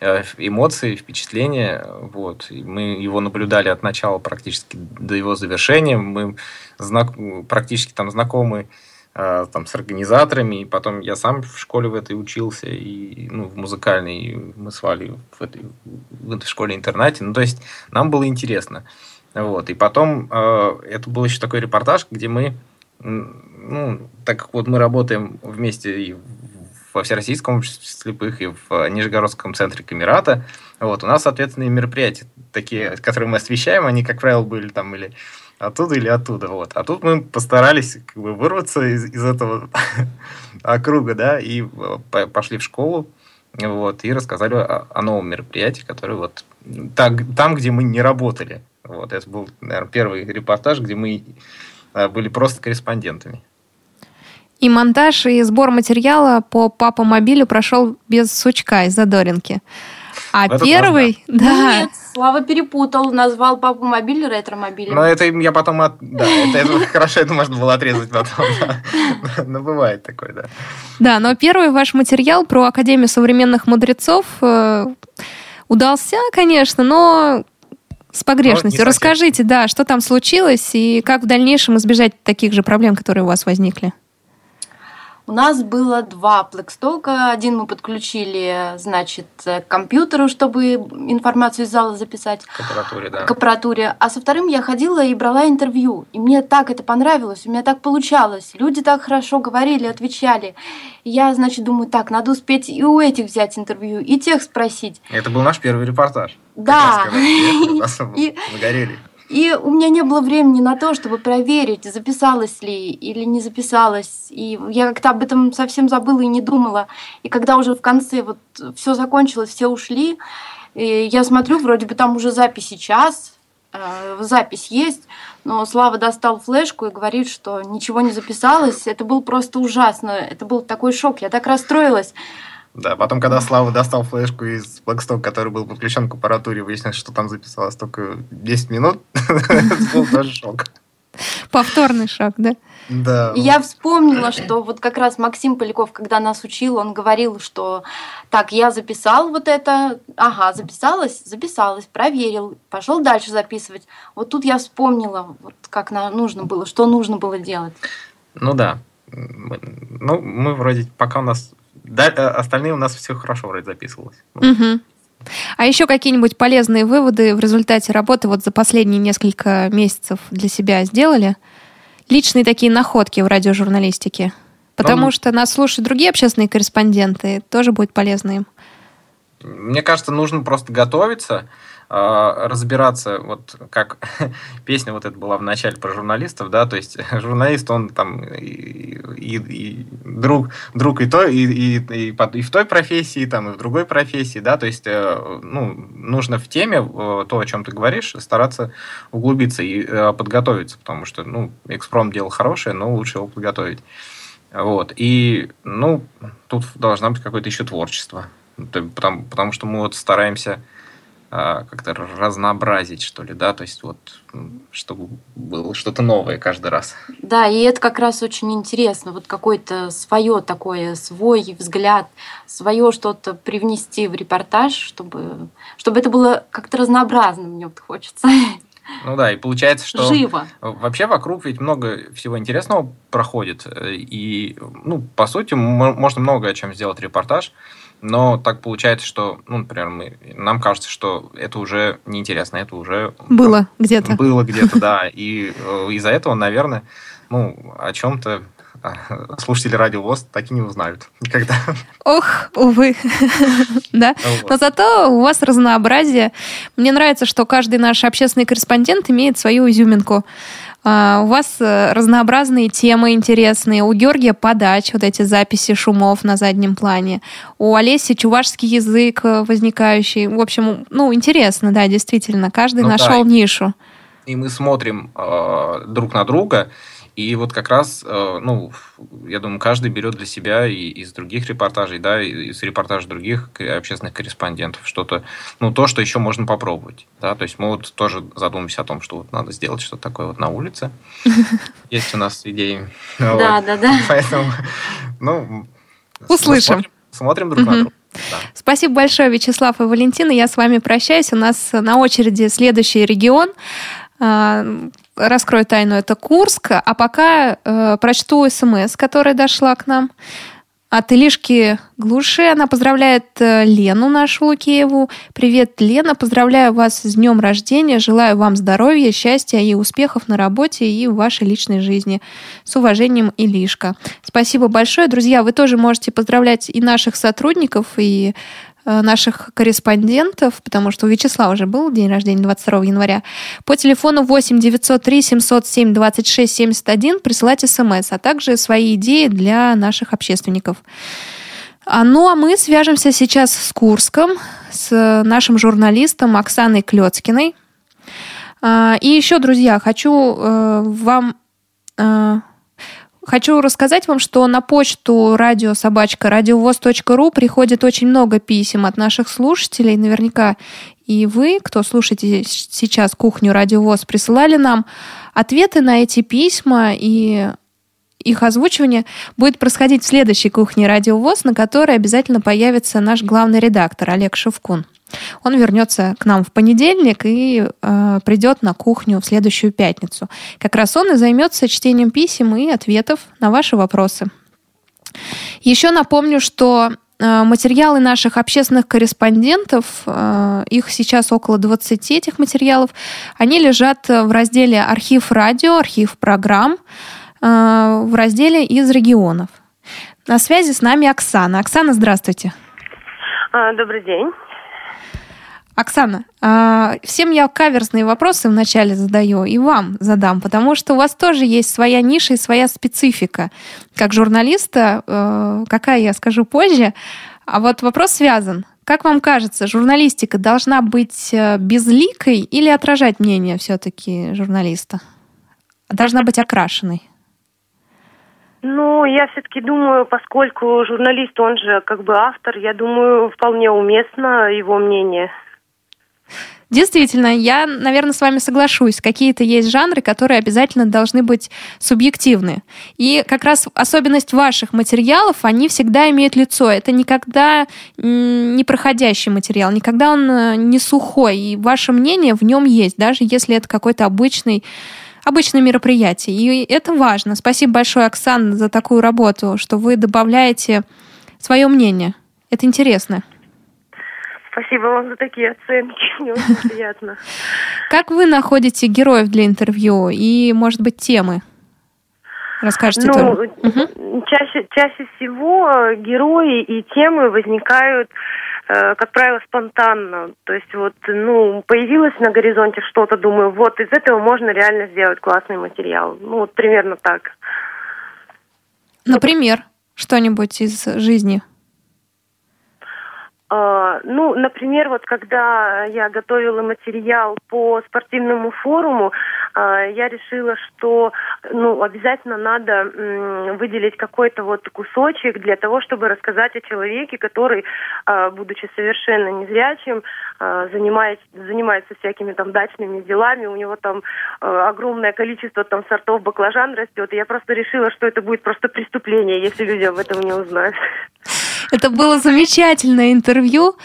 S11: э, эмоции, впечатления. Вот. И мы его наблюдали от начала практически до его завершения. Мы знак, практически там знакомы э, там, с организаторами. И потом я сам в школе в этой учился, и, ну, в музыкальной. И мы с Валей в этой, в этой школе-интернате. Ну, то есть нам было интересно. Вот. И потом э, это был еще такой репортаж, где мы, ну, так как вот мы работаем вместе и во Всероссийском обществе слепых, и в Нижегородском центре Камерата, вот, у нас, соответственно, и мероприятия такие, которые мы освещаем, они, как правило, были там или оттуда, или оттуда, вот. А тут мы постарались как бы вырваться из, из этого [LAUGHS] округа, да, и э, по- пошли в школу, вот, и рассказали о, о новом мероприятии, которое вот так, там, где мы не работали. Вот, это был, наверное, первый репортаж, где мы э, были просто корреспондентами.
S2: И монтаж, и сбор материала по папа мобилю прошел без сучка из Задоринки. А
S11: раз
S2: первый, да,
S12: Нет, Слава перепутал, назвал папу мобиль ретромобилем.
S11: Но это я потом от... Да, это, это [LAUGHS] хорошо, это можно было отрезать потом. [LAUGHS] да. Но бывает такое, да.
S2: Да, но первый ваш материал про Академию современных мудрецов э, удался, конечно, но с погрешностью. Расскажите, да, что там случилось и как в дальнейшем избежать таких же проблем, которые у вас возникли.
S12: У нас было два плекстока. Один мы подключили, значит, к компьютеру, чтобы информацию из зала записать.
S11: К аппаратуре, да.
S12: к аппаратуре. А со вторым я ходила и брала интервью. И мне так это понравилось, у меня так получалось. Люди так хорошо говорили, отвечали. И я, значит, думаю, так, надо успеть и у этих взять интервью, и тех спросить.
S11: Это был наш первый репортаж.
S12: Да.
S11: Как раз, когда приехали, [LAUGHS] нас
S12: И- [LAUGHS]
S11: загорели.
S12: И у меня не было времени на то, чтобы проверить, записалась ли или не записалась. И я как-то об этом совсем забыла и не думала. И когда уже в конце вот все закончилось, все ушли, и я смотрю, вроде бы там уже запись сейчас, э, запись есть, но Слава достал флешку и говорит, что ничего не записалось. Это было просто ужасно. Это был такой шок. Я так расстроилась.
S11: Да, потом, когда Слава достал флешку из Blackstock, который был подключен к аппаратуре, выяснилось, что там записалось только 10 минут. Это [LAUGHS] был тоже шок.
S2: Повторный шаг, да?
S11: Да.
S12: Я вспомнила, что вот как раз Максим Поляков, когда нас учил, он говорил, что так, я записал вот это, ага, записалась, записалась, проверил, пошел дальше записывать. Вот тут я вспомнила, вот как на- нужно было, что нужно было делать.
S11: Ну да. Ну, мы вроде, пока у нас... да, э, остальные у нас все хорошо вроде записывалось.
S2: Мгм. А еще какие-нибудь полезные выводы в результате работы вот за последние несколько месяцев для себя сделали? Личные такие находки в радиожурналистике? Потому
S11: Ну,
S2: что нас слушают другие общественные корреспонденты, тоже будет полезно им.
S11: Мне кажется, нужно просто готовиться, разбираться, вот как [LAUGHS] песня вот эта была в начале про журналистов, да, то есть [LAUGHS] журналист, он там и, и- и друг, друг и, той, и, и, и, и в той профессии, там, и в другой профессии, да, то есть, э, ну, нужно в теме, э, то, о чем ты говоришь, стараться углубиться и э, подготовиться, потому что, ну, экспром дело хорошее, но лучше его подготовить. Вот. И, ну, тут должна быть какое-то еще творчество. То- Потому, потому что мы вот стараемся а, как-то разнообразить, что ли, да, то есть вот, чтобы было что-то новое каждый раз.
S12: Да, и это как раз очень интересно, вот какое-то свое такое, свой взгляд, свое что-то привнести в репортаж, чтобы, чтобы это было как-то разнообразно, мне вот хочется.
S11: Ну да, и получается, что...
S12: Живо.
S11: Вообще вокруг ведь много всего интересного проходит. э, И, ну, по сути, можно много о чем сделать репортаж. Но так получается, что, ну, например, мы, нам кажется, что это уже неинтересно, это уже...
S2: Было где-то.
S11: Было где-то, да. [LAUGHS] И э, из-за этого, наверное, ну, о чем-то а, слушатели радио ВОЗ так и не узнают никогда.
S2: Ох, увы. [LAUGHS] да. Но зато у вас разнообразие. Мне нравится, что каждый наш общественный корреспондент имеет свою изюминку. А, у вас э, разнообразные темы интересные. У Георгия подач, вот эти записи шумов на заднем плане. У Олеси чувашский язык э, возникающий. В общем, ну, интересно, да, действительно. Каждый ну, нашел да. нишу.
S11: И мы смотрим э, друг на друга, и вот как раз, э, ну, я думаю, каждый берет для себя и из других репортажей, да, из репортажей других общественных корреспондентов что-то, ну, то, что еще можно попробовать, да, то есть мы вот тоже задумываемся о том, что вот надо сделать что-то такое вот на улице. [LAUGHS] Есть у нас идеи. [LAUGHS]
S12: Да, да, да.
S11: Поэтому, ну,
S2: услышим.
S11: Смотрим друг на друга.
S2: Да. Спасибо большое, Вячеслав и Валентина. Я с вами прощаюсь. У нас на очереди следующий регион. Раскрою тайну, это Курск. А пока э, прочту смс, которая дошла к нам от Илишки Глуши. Она поздравляет э, Лену нашу Лукееву. Привет, Лена, поздравляю вас с днем рождения. Желаю вам здоровья, счастья и успехов на работе и в вашей личной жизни. С уважением, Илишка. Спасибо большое. Друзья, вы тоже можете поздравлять и наших сотрудников, и наших корреспондентов, потому что у Вячеслава уже был день рождения 22 января, по телефону 8 903 707 26 71 присылать смс, а также свои идеи для наших общественников. А, ну, а мы свяжемся сейчас с Курском, с нашим журналистом Оксаной Клецкиной. А, и еще, друзья, хочу э, вам э, Хочу рассказать вам, что на почту радиособачка радиовоз.ру приходит очень много писем от наших слушателей. Наверняка и вы, кто слушаете сейчас кухню Радиовоз, присылали нам ответы на эти письма, и их озвучивание будет происходить в следующей кухне Радиовоз, на которой обязательно появится наш главный редактор Олег Шевкун. Он вернется к нам в понедельник и э, придет на кухню в следующую пятницу. Как раз он и займется чтением писем и ответов на ваши вопросы. Еще напомню, что э, материалы наших общественных корреспондентов, э, их сейчас около 20 этих материалов, они лежат в разделе «Архив радио», «Архив программ», э, в разделе «Из регионов». На связи с нами Оксана. Оксана, здравствуйте.
S13: А, добрый день.
S2: Оксана, а, всем я каверзные вопросы вначале задаю и вам задам, потому что у вас тоже есть своя ниша и своя специфика. Как журналиста, э, какая я скажу позже, а вот вопрос связан. Как вам кажется, журналистика должна быть э, безликой или отражать мнение все-таки журналиста? Должна быть окрашенной?
S13: Ну, я все-таки думаю, поскольку журналист, он же как бы автор, я думаю, вполне уместно его мнение.
S2: Действительно, я, наверное, с вами соглашусь. Какие-то есть жанры, которые обязательно должны быть субъективны. И как раз особенность ваших материалов, они всегда имеют лицо. Это никогда не проходящий материал, никогда он э, не сухой. И ваше мнение в нем есть, даже если это какой-то обычный обычное мероприятие. И это важно. Спасибо большое, Оксана, за такую работу, что вы добавляете свое мнение. Это интересно.
S13: Спасибо вам за такие оценки. Мне очень [LAUGHS] приятно.
S2: Как вы находите героев для интервью и, может быть, темы? Расскажите
S13: ну,
S2: тоже.
S13: Чаще, чаще всего герои и темы возникают, э, как правило, спонтанно. То есть вот, ну, появилось на горизонте что-то, думаю, вот из этого можно реально сделать классный материал. Ну, вот примерно так.
S2: Например, что-нибудь из жизни?
S13: Uh, ну, например, вот когда я готовила материал по спортивному форуму, uh, я решила, что ну, обязательно надо выделить какой-то вот кусочек для того, чтобы рассказать о человеке, который, uh, будучи совершенно незрячим, занимает, занимается всякими там дачными делами, у него там огромное количество там сортов баклажан растет, и я просто решила, что это будет просто преступление, если люди об этом не узнают.
S2: Это было замечательное интервью.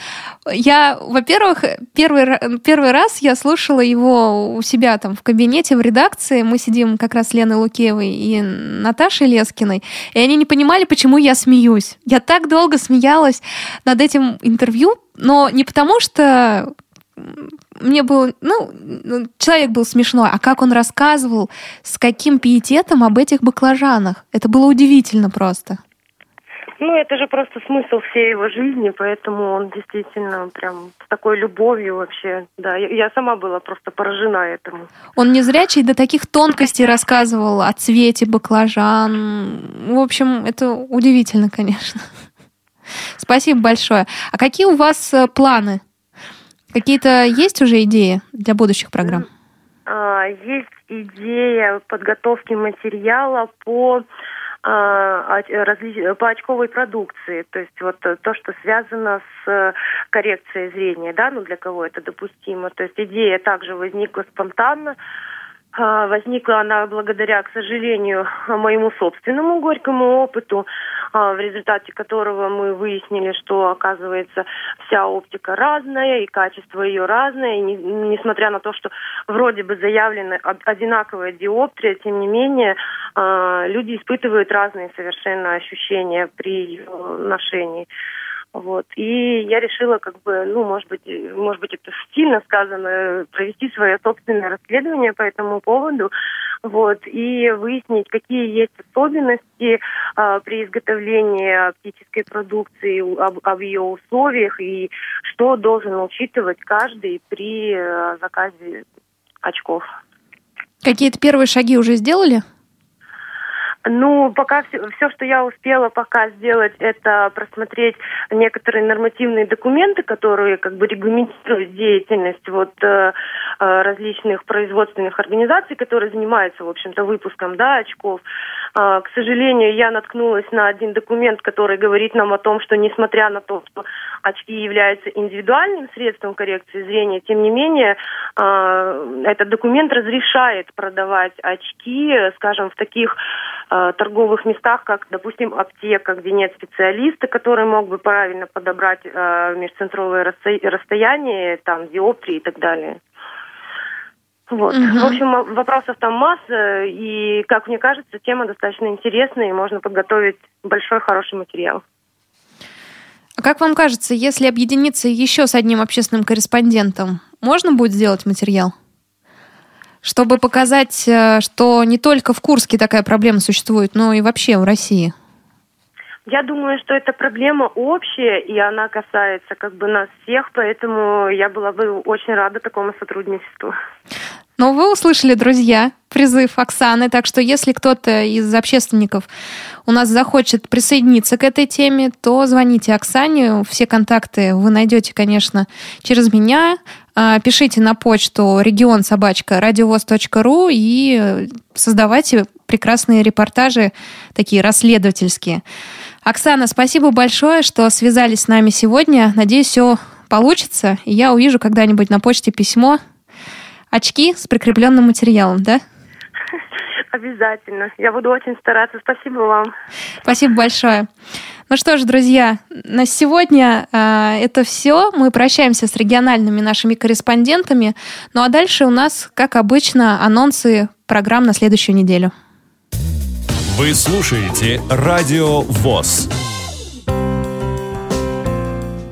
S2: Я, во-первых, первый, первый раз я слушала его у себя там в кабинете, в редакции. Мы сидим как раз с Леной Лукеевой и Наташей Лескиной, и они не понимали, почему я смеюсь. Я так долго смеялась над этим интервью, но не потому что мне было, ну, человек был смешной, а как он рассказывал, с каким пиететом об этих баклажанах. Это было удивительно просто.
S13: Ну, это же просто смысл всей его жизни, поэтому он действительно прям с такой любовью вообще, да. Я, я сама была просто поражена этому.
S2: Он не зрячий до таких тонкостей рассказывал о цвете баклажан. В общем, это удивительно, конечно. Спасибо большое. А какие у вас э, планы? Какие-то есть уже идеи для будущих программ?
S13: А, есть идея подготовки материала по по очковой продукции, то есть вот то, что связано с коррекцией зрения, да, ну для кого это допустимо. То есть идея также возникла спонтанно, а, возникла она благодаря, к сожалению, моему собственному горькому опыту, а, в результате которого мы выяснили, что, оказывается, вся оптика разная и качество ее разное. И не, несмотря на то, что вроде бы заявлена одинаковая диоптрия, тем не менее а, люди испытывают разные совершенно ощущения при ее ношении. Вот. И я решила, как бы, ну, может быть, может быть, это стильно сказано, провести свое собственное расследование по этому поводу, вот, и выяснить, какие есть особенности а, при изготовлении оптической продукции, об, об ее условиях и что должен учитывать каждый при а, заказе очков.
S2: Какие-то первые шаги уже сделали?
S13: Ну, пока все, все, что я успела пока сделать, это просмотреть некоторые нормативные документы, которые как бы регламентируют деятельность вот э, э, различных производственных организаций, которые занимаются, в общем-то, выпуском, да, очков. Э, к сожалению, я наткнулась на один документ, который говорит нам о том, что несмотря на то, что очки являются индивидуальным средством коррекции зрения, тем не менее, э, этот документ разрешает продавать очки, скажем, в таких Э, торговых местах, как, допустим, аптека, где нет специалиста, который мог бы правильно подобрать э, межцентровое расстояние, там, диоптрии и так далее. Вот. Угу. В общем, вопросов там масса, и, как мне кажется, тема достаточно интересная, и можно подготовить большой хороший материал.
S2: А как вам кажется, если объединиться еще с одним общественным корреспондентом, можно будет сделать материал? Чтобы показать, э, что не только в Курске такая проблема существует, но и вообще в России?
S13: Я думаю, что эта проблема общая, и она касается как бы нас всех, поэтому я была бы очень рада такому сотрудничеству.
S2: Ну, вы услышали, друзья, призыв Оксаны, так что если кто-то из общественников у нас захочет присоединиться к этой теме, то звоните Оксане. Все контакты вы найдете, конечно, через меня. А, пишите на почту регион собачка радиовоз.ру и создавайте прекрасные репортажи, такие расследовательские. Оксана, спасибо большое, что связались с нами сегодня. Надеюсь, все получится. И я увижу когда-нибудь на почте письмо очки с прикрепленным материалом, да?
S13: Обязательно. Я буду очень стараться. Спасибо вам.
S2: Спасибо большое. Ну что ж, друзья, на сегодня э, это все. Мы прощаемся с региональными нашими корреспондентами. Ну а дальше у нас, как обычно, анонсы программ на следующую неделю.
S1: Вы слушаете Радио ВОЗ.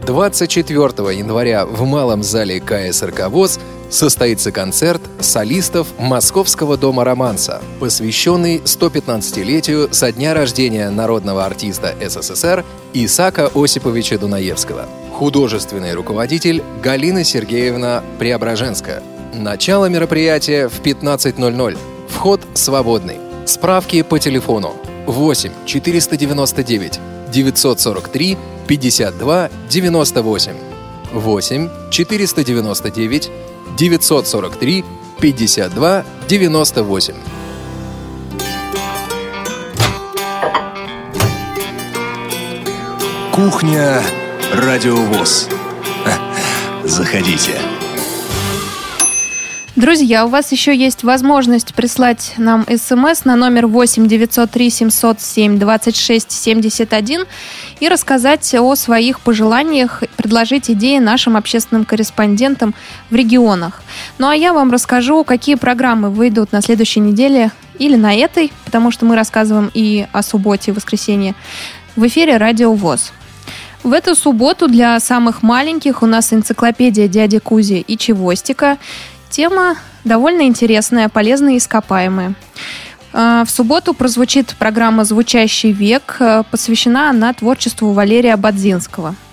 S14: 24 января в Малом зале КСРК ВОЗ состоится концерт солистов Московского дома романса, посвященный 115-летию со дня рождения народного артиста СССР Исака Осиповича Дунаевского. Художественный руководитель Галина Сергеевна Преображенская. Начало мероприятия в 15.00. Вход свободный. Справки по телефону 8 499 943 52 98 8 499 943 52 98.
S1: Кухня Радиовоз. [LAUGHS] Заходите.
S2: Друзья, у вас еще есть возможность прислать нам смс на номер 8 903 707 26 71 и рассказать о своих пожеланиях, предложить идеи нашим общественным корреспондентам в регионах. Ну а я вам расскажу, какие программы выйдут на следующей неделе или на этой, потому что мы рассказываем и о субботе и воскресенье, в эфире «Радио ВОЗ». В эту субботу для самых маленьких у нас энциклопедия дяди Кузи и Чевостика. Тема довольно интересная, полезные и ископаемые. А, в субботу прозвучит программа «Звучащий век». Э, посвящена она творчеству Валерия Бадзинского –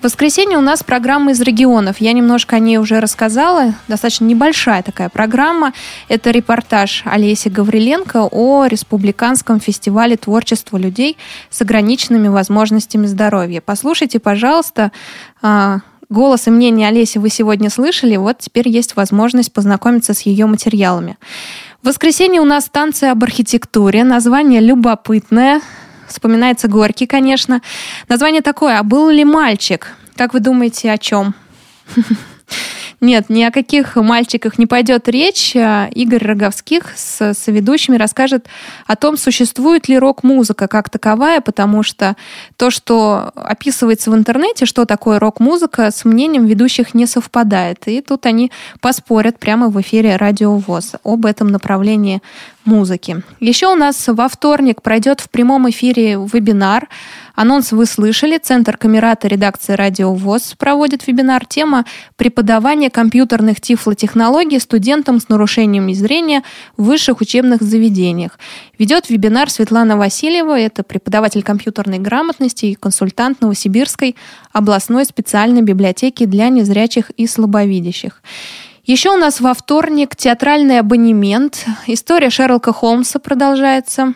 S2: в воскресенье у нас программа из регионов. Я немножко о ней уже рассказала. Достаточно небольшая такая программа. Это репортаж Олеси Гавриленко о Республиканском фестивале творчества людей с ограниченными возможностями здоровья. Послушайте, пожалуйста, а, голос и мнение Олеси вы сегодня слышали. Вот теперь есть возможность познакомиться с ее материалами. В воскресенье у нас станция об архитектуре. Название любопытное. Вспоминается Горький, конечно. Название такое «А был ли мальчик?» Как вы думаете, о чем? [LAUGHS] Нет, ни о каких мальчиках не пойдет речь. А Игорь Роговских с соведущими расскажет о том, существует ли рок-музыка как таковая, потому что то, что описывается в интернете, что такое рок-музыка, с мнением ведущих не совпадает. И тут они поспорят прямо в эфире Радио ВОЗ об этом направлении музыки. Еще у нас во вторник пройдет в прямом эфире вебинар. Анонс вы слышали. Центр Камерата редакции Радио ВОЗ проводит вебинар. Тема «Преподавание компьютерных тифлотехнологий студентам с нарушениями зрения в высших учебных заведениях». Ведет вебинар Светлана Васильева. Это преподаватель компьютерной грамотности и консультант Новосибирской областной специальной библиотеки для незрячих и слабовидящих. Еще у нас во вторник театральный абонемент. История Шерлока Холмса продолжается.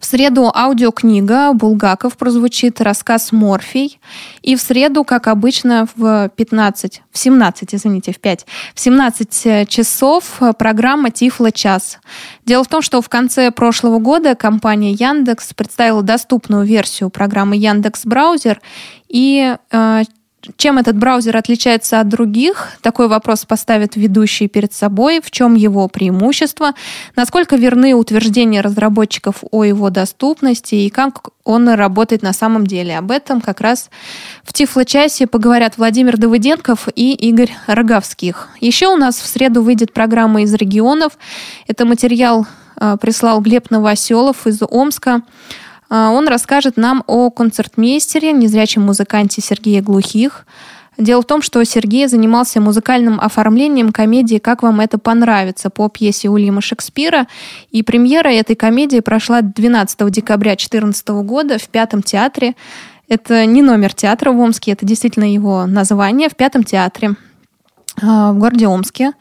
S2: В среду аудиокнига Булгаков прозвучит рассказ «Морфий». И в среду, как обычно, в 15, в 17, извините, в 5, в 17 часов программа «Тифло час». Дело в том, что в конце прошлого года компания Яндекс представила доступную версию программы Яндекс Браузер, и э, чем этот браузер отличается от других? Такой вопрос поставит ведущий перед собой. В чем его преимущество? Насколько верны утверждения разработчиков о его доступности и как он работает на самом деле? Об этом как раз в Тифло-часе поговорят Владимир Давыденков и Игорь Роговских. Еще у нас в среду выйдет программа из регионов. Это материал э, прислал Глеб Новоселов из Омска. А, он расскажет нам о концертмейстере, незрячем музыканте Сергея Глухих. Дело в том, что Сергей занимался музыкальным оформлением комедии «Как вам это понравится» по пьесе Уильяма Шекспира. И премьера этой комедии прошла 12 декабря 2014 года в Пятом театре. Это не номер театра в Омске, это действительно его название в Пятом театре а, в городе Омске.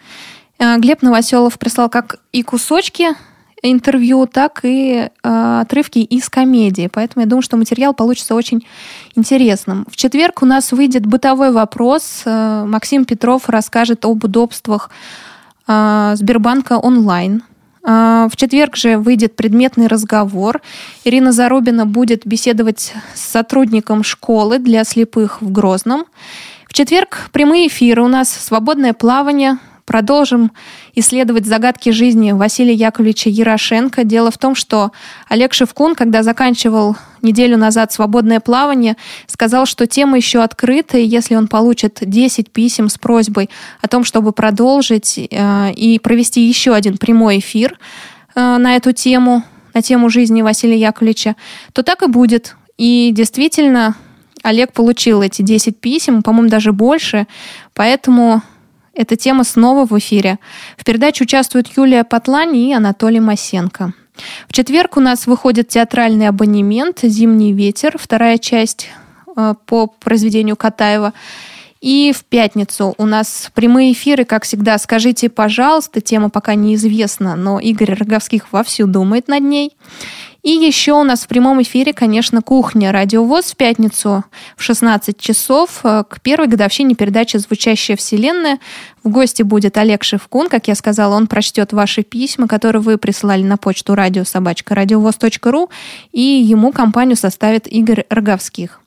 S2: А, Глеб Новоселов прислал как и кусочки интервью, так и э, отрывки из комедии. Поэтому я думаю, что материал получится очень интересным. В четверг у нас выйдет бытовой вопрос. Э, Максим Петров расскажет об удобствах э, Сбербанка онлайн. Э, в четверг же выйдет предметный разговор. Ирина Зарубина будет беседовать с сотрудником школы для слепых в Грозном. В четверг прямые эфиры у нас «Свободное плавание», Продолжим исследовать загадки жизни Василия Яковлевича Ярошенко. Дело в том, что Олег Шевкун, когда заканчивал неделю назад свободное плавание, сказал, что тема еще открыта, и если он получит 10 писем с просьбой о том, чтобы продолжить э, и провести еще один прямой эфир э, на эту тему, на тему жизни Василия Яковлевича, то так и будет. И действительно, Олег получил эти 10 писем, по-моему, даже больше, поэтому эта тема снова в эфире. В передаче участвуют Юлия Патлани и Анатолий Масенко. В четверг у нас выходит театральный абонемент «Зимний ветер», вторая часть э, по произведению Катаева. И в пятницу у нас прямые эфиры, как всегда. Скажите, пожалуйста, тема пока неизвестна, но Игорь Роговских вовсю думает над ней. И еще у нас в прямом эфире, конечно, кухня «Радиовоз» в пятницу в 16 часов э, к первой годовщине передачи «Звучащая вселенная». В гости будет Олег Шевкун. Как я сказала, он прочтет ваши письма, которые вы присылали на почту радиособачка радиовоз.ру, и ему компанию составит Игорь Роговских.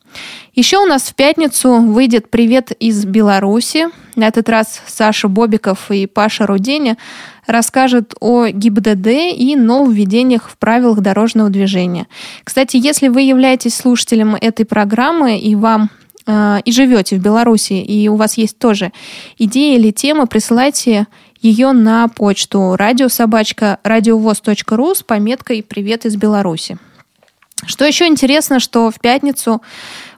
S2: Еще у нас в пятницу выйдет «Привет из Беларуси». На этот раз Саша Бобиков и Паша Руденя расскажут о ГИБДД и нововведениях в правилах дорожного движения. Кстати, если вы являетесь слушателем этой программы и вам э, и живете в Беларуси, и у вас есть тоже идея или тема, присылайте ее на почту радиособачка радиовоз.ру с пометкой «Привет из Беларуси». Что еще интересно, что в пятницу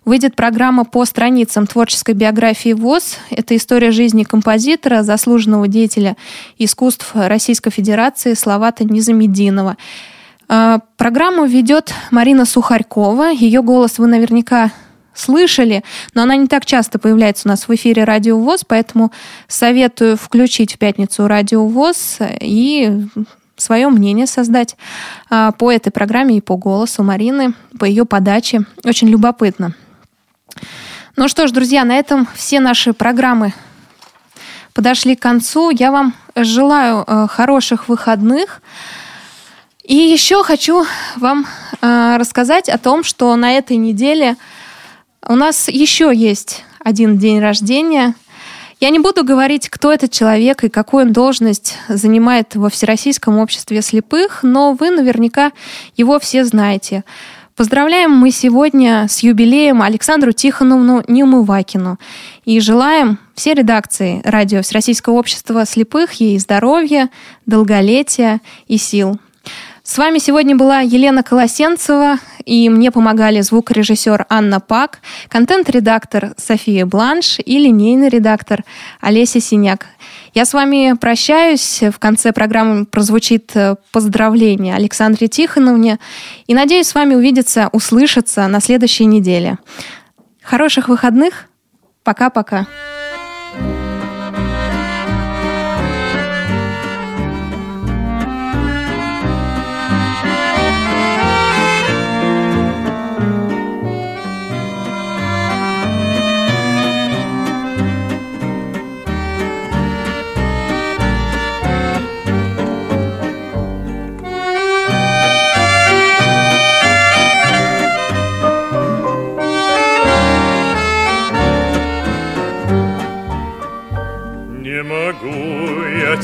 S2: выйдет программа по страницам творческой биографии ВОЗ. Это история жизни композитора, заслуженного деятеля искусств Российской Федерации Славата Низамединова. А, программу ведет Марина Сухарькова. Ее голос вы наверняка слышали, но она не так часто появляется у нас в эфире Радио ВОЗ, поэтому советую включить в пятницу Радио ВОЗ и свое мнение создать а, по этой программе и по голосу Марины, по ее подаче. Очень любопытно. Ну что ж, друзья, на этом все наши программы подошли к концу. Я вам желаю э, хороших выходных. И еще хочу вам э, рассказать о том, что на этой неделе у нас еще есть один день рождения. Я не буду говорить, кто этот человек и какую он должность занимает во Всероссийском обществе слепых, но вы наверняка его все знаете. Поздравляем мы сегодня с юбилеем Александру Тихоновну Неумывакину и желаем все редакции радио Всероссийского общества слепых ей здоровья, долголетия и сил. С вами сегодня была Елена Колосенцева, и мне помогали звукорежиссер Анна Пак, контент-редактор София Бланш и линейный редактор Олеся Синяк. Я с вами прощаюсь. В конце программы прозвучит э, поздравление Александре Тихоновне. И надеюсь с вами увидеться, услышаться на следующей неделе. Хороших выходных. Пока-пока.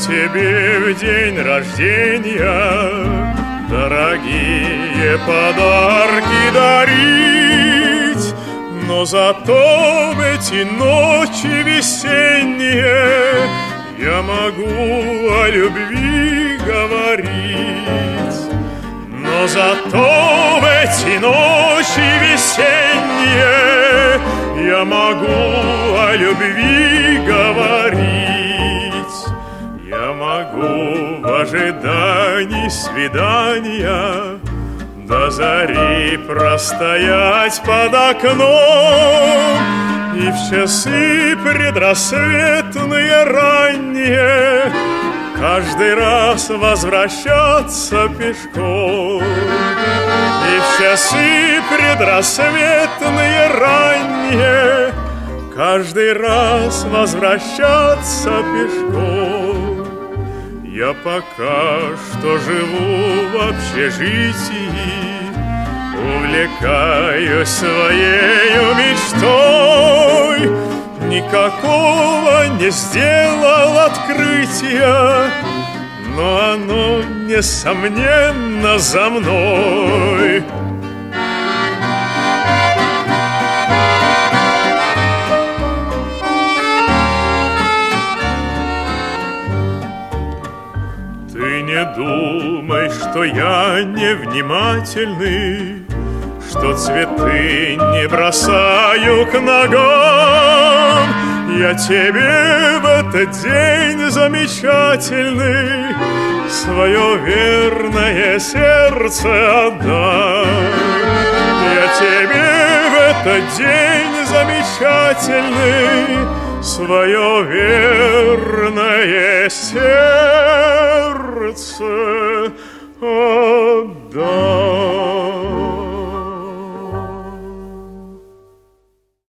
S15: Тебе в день рождения Дорогие подарки дарить. Но зато в эти ночи весенние Я могу о любви говорить. Но зато в эти ночи весенние Я могу о любви говорить могу в ожидании свидания До зари простоять под окном. И в часы предрассветные ранние Каждый раз возвращаться пешком. И в часы предрассветные ранние Каждый раз возвращаться пешком я пока что живу в общежитии, Увлекаюсь своей мечтой, Никакого не сделал открытия, Но оно, несомненно, за мной. Думай, что я невнимательный, Что цветы не бросаю к ногам. Я тебе в этот день замечательный Свое верное сердце отдам. Я тебе в этот день замечательный свое верное сердце отдам.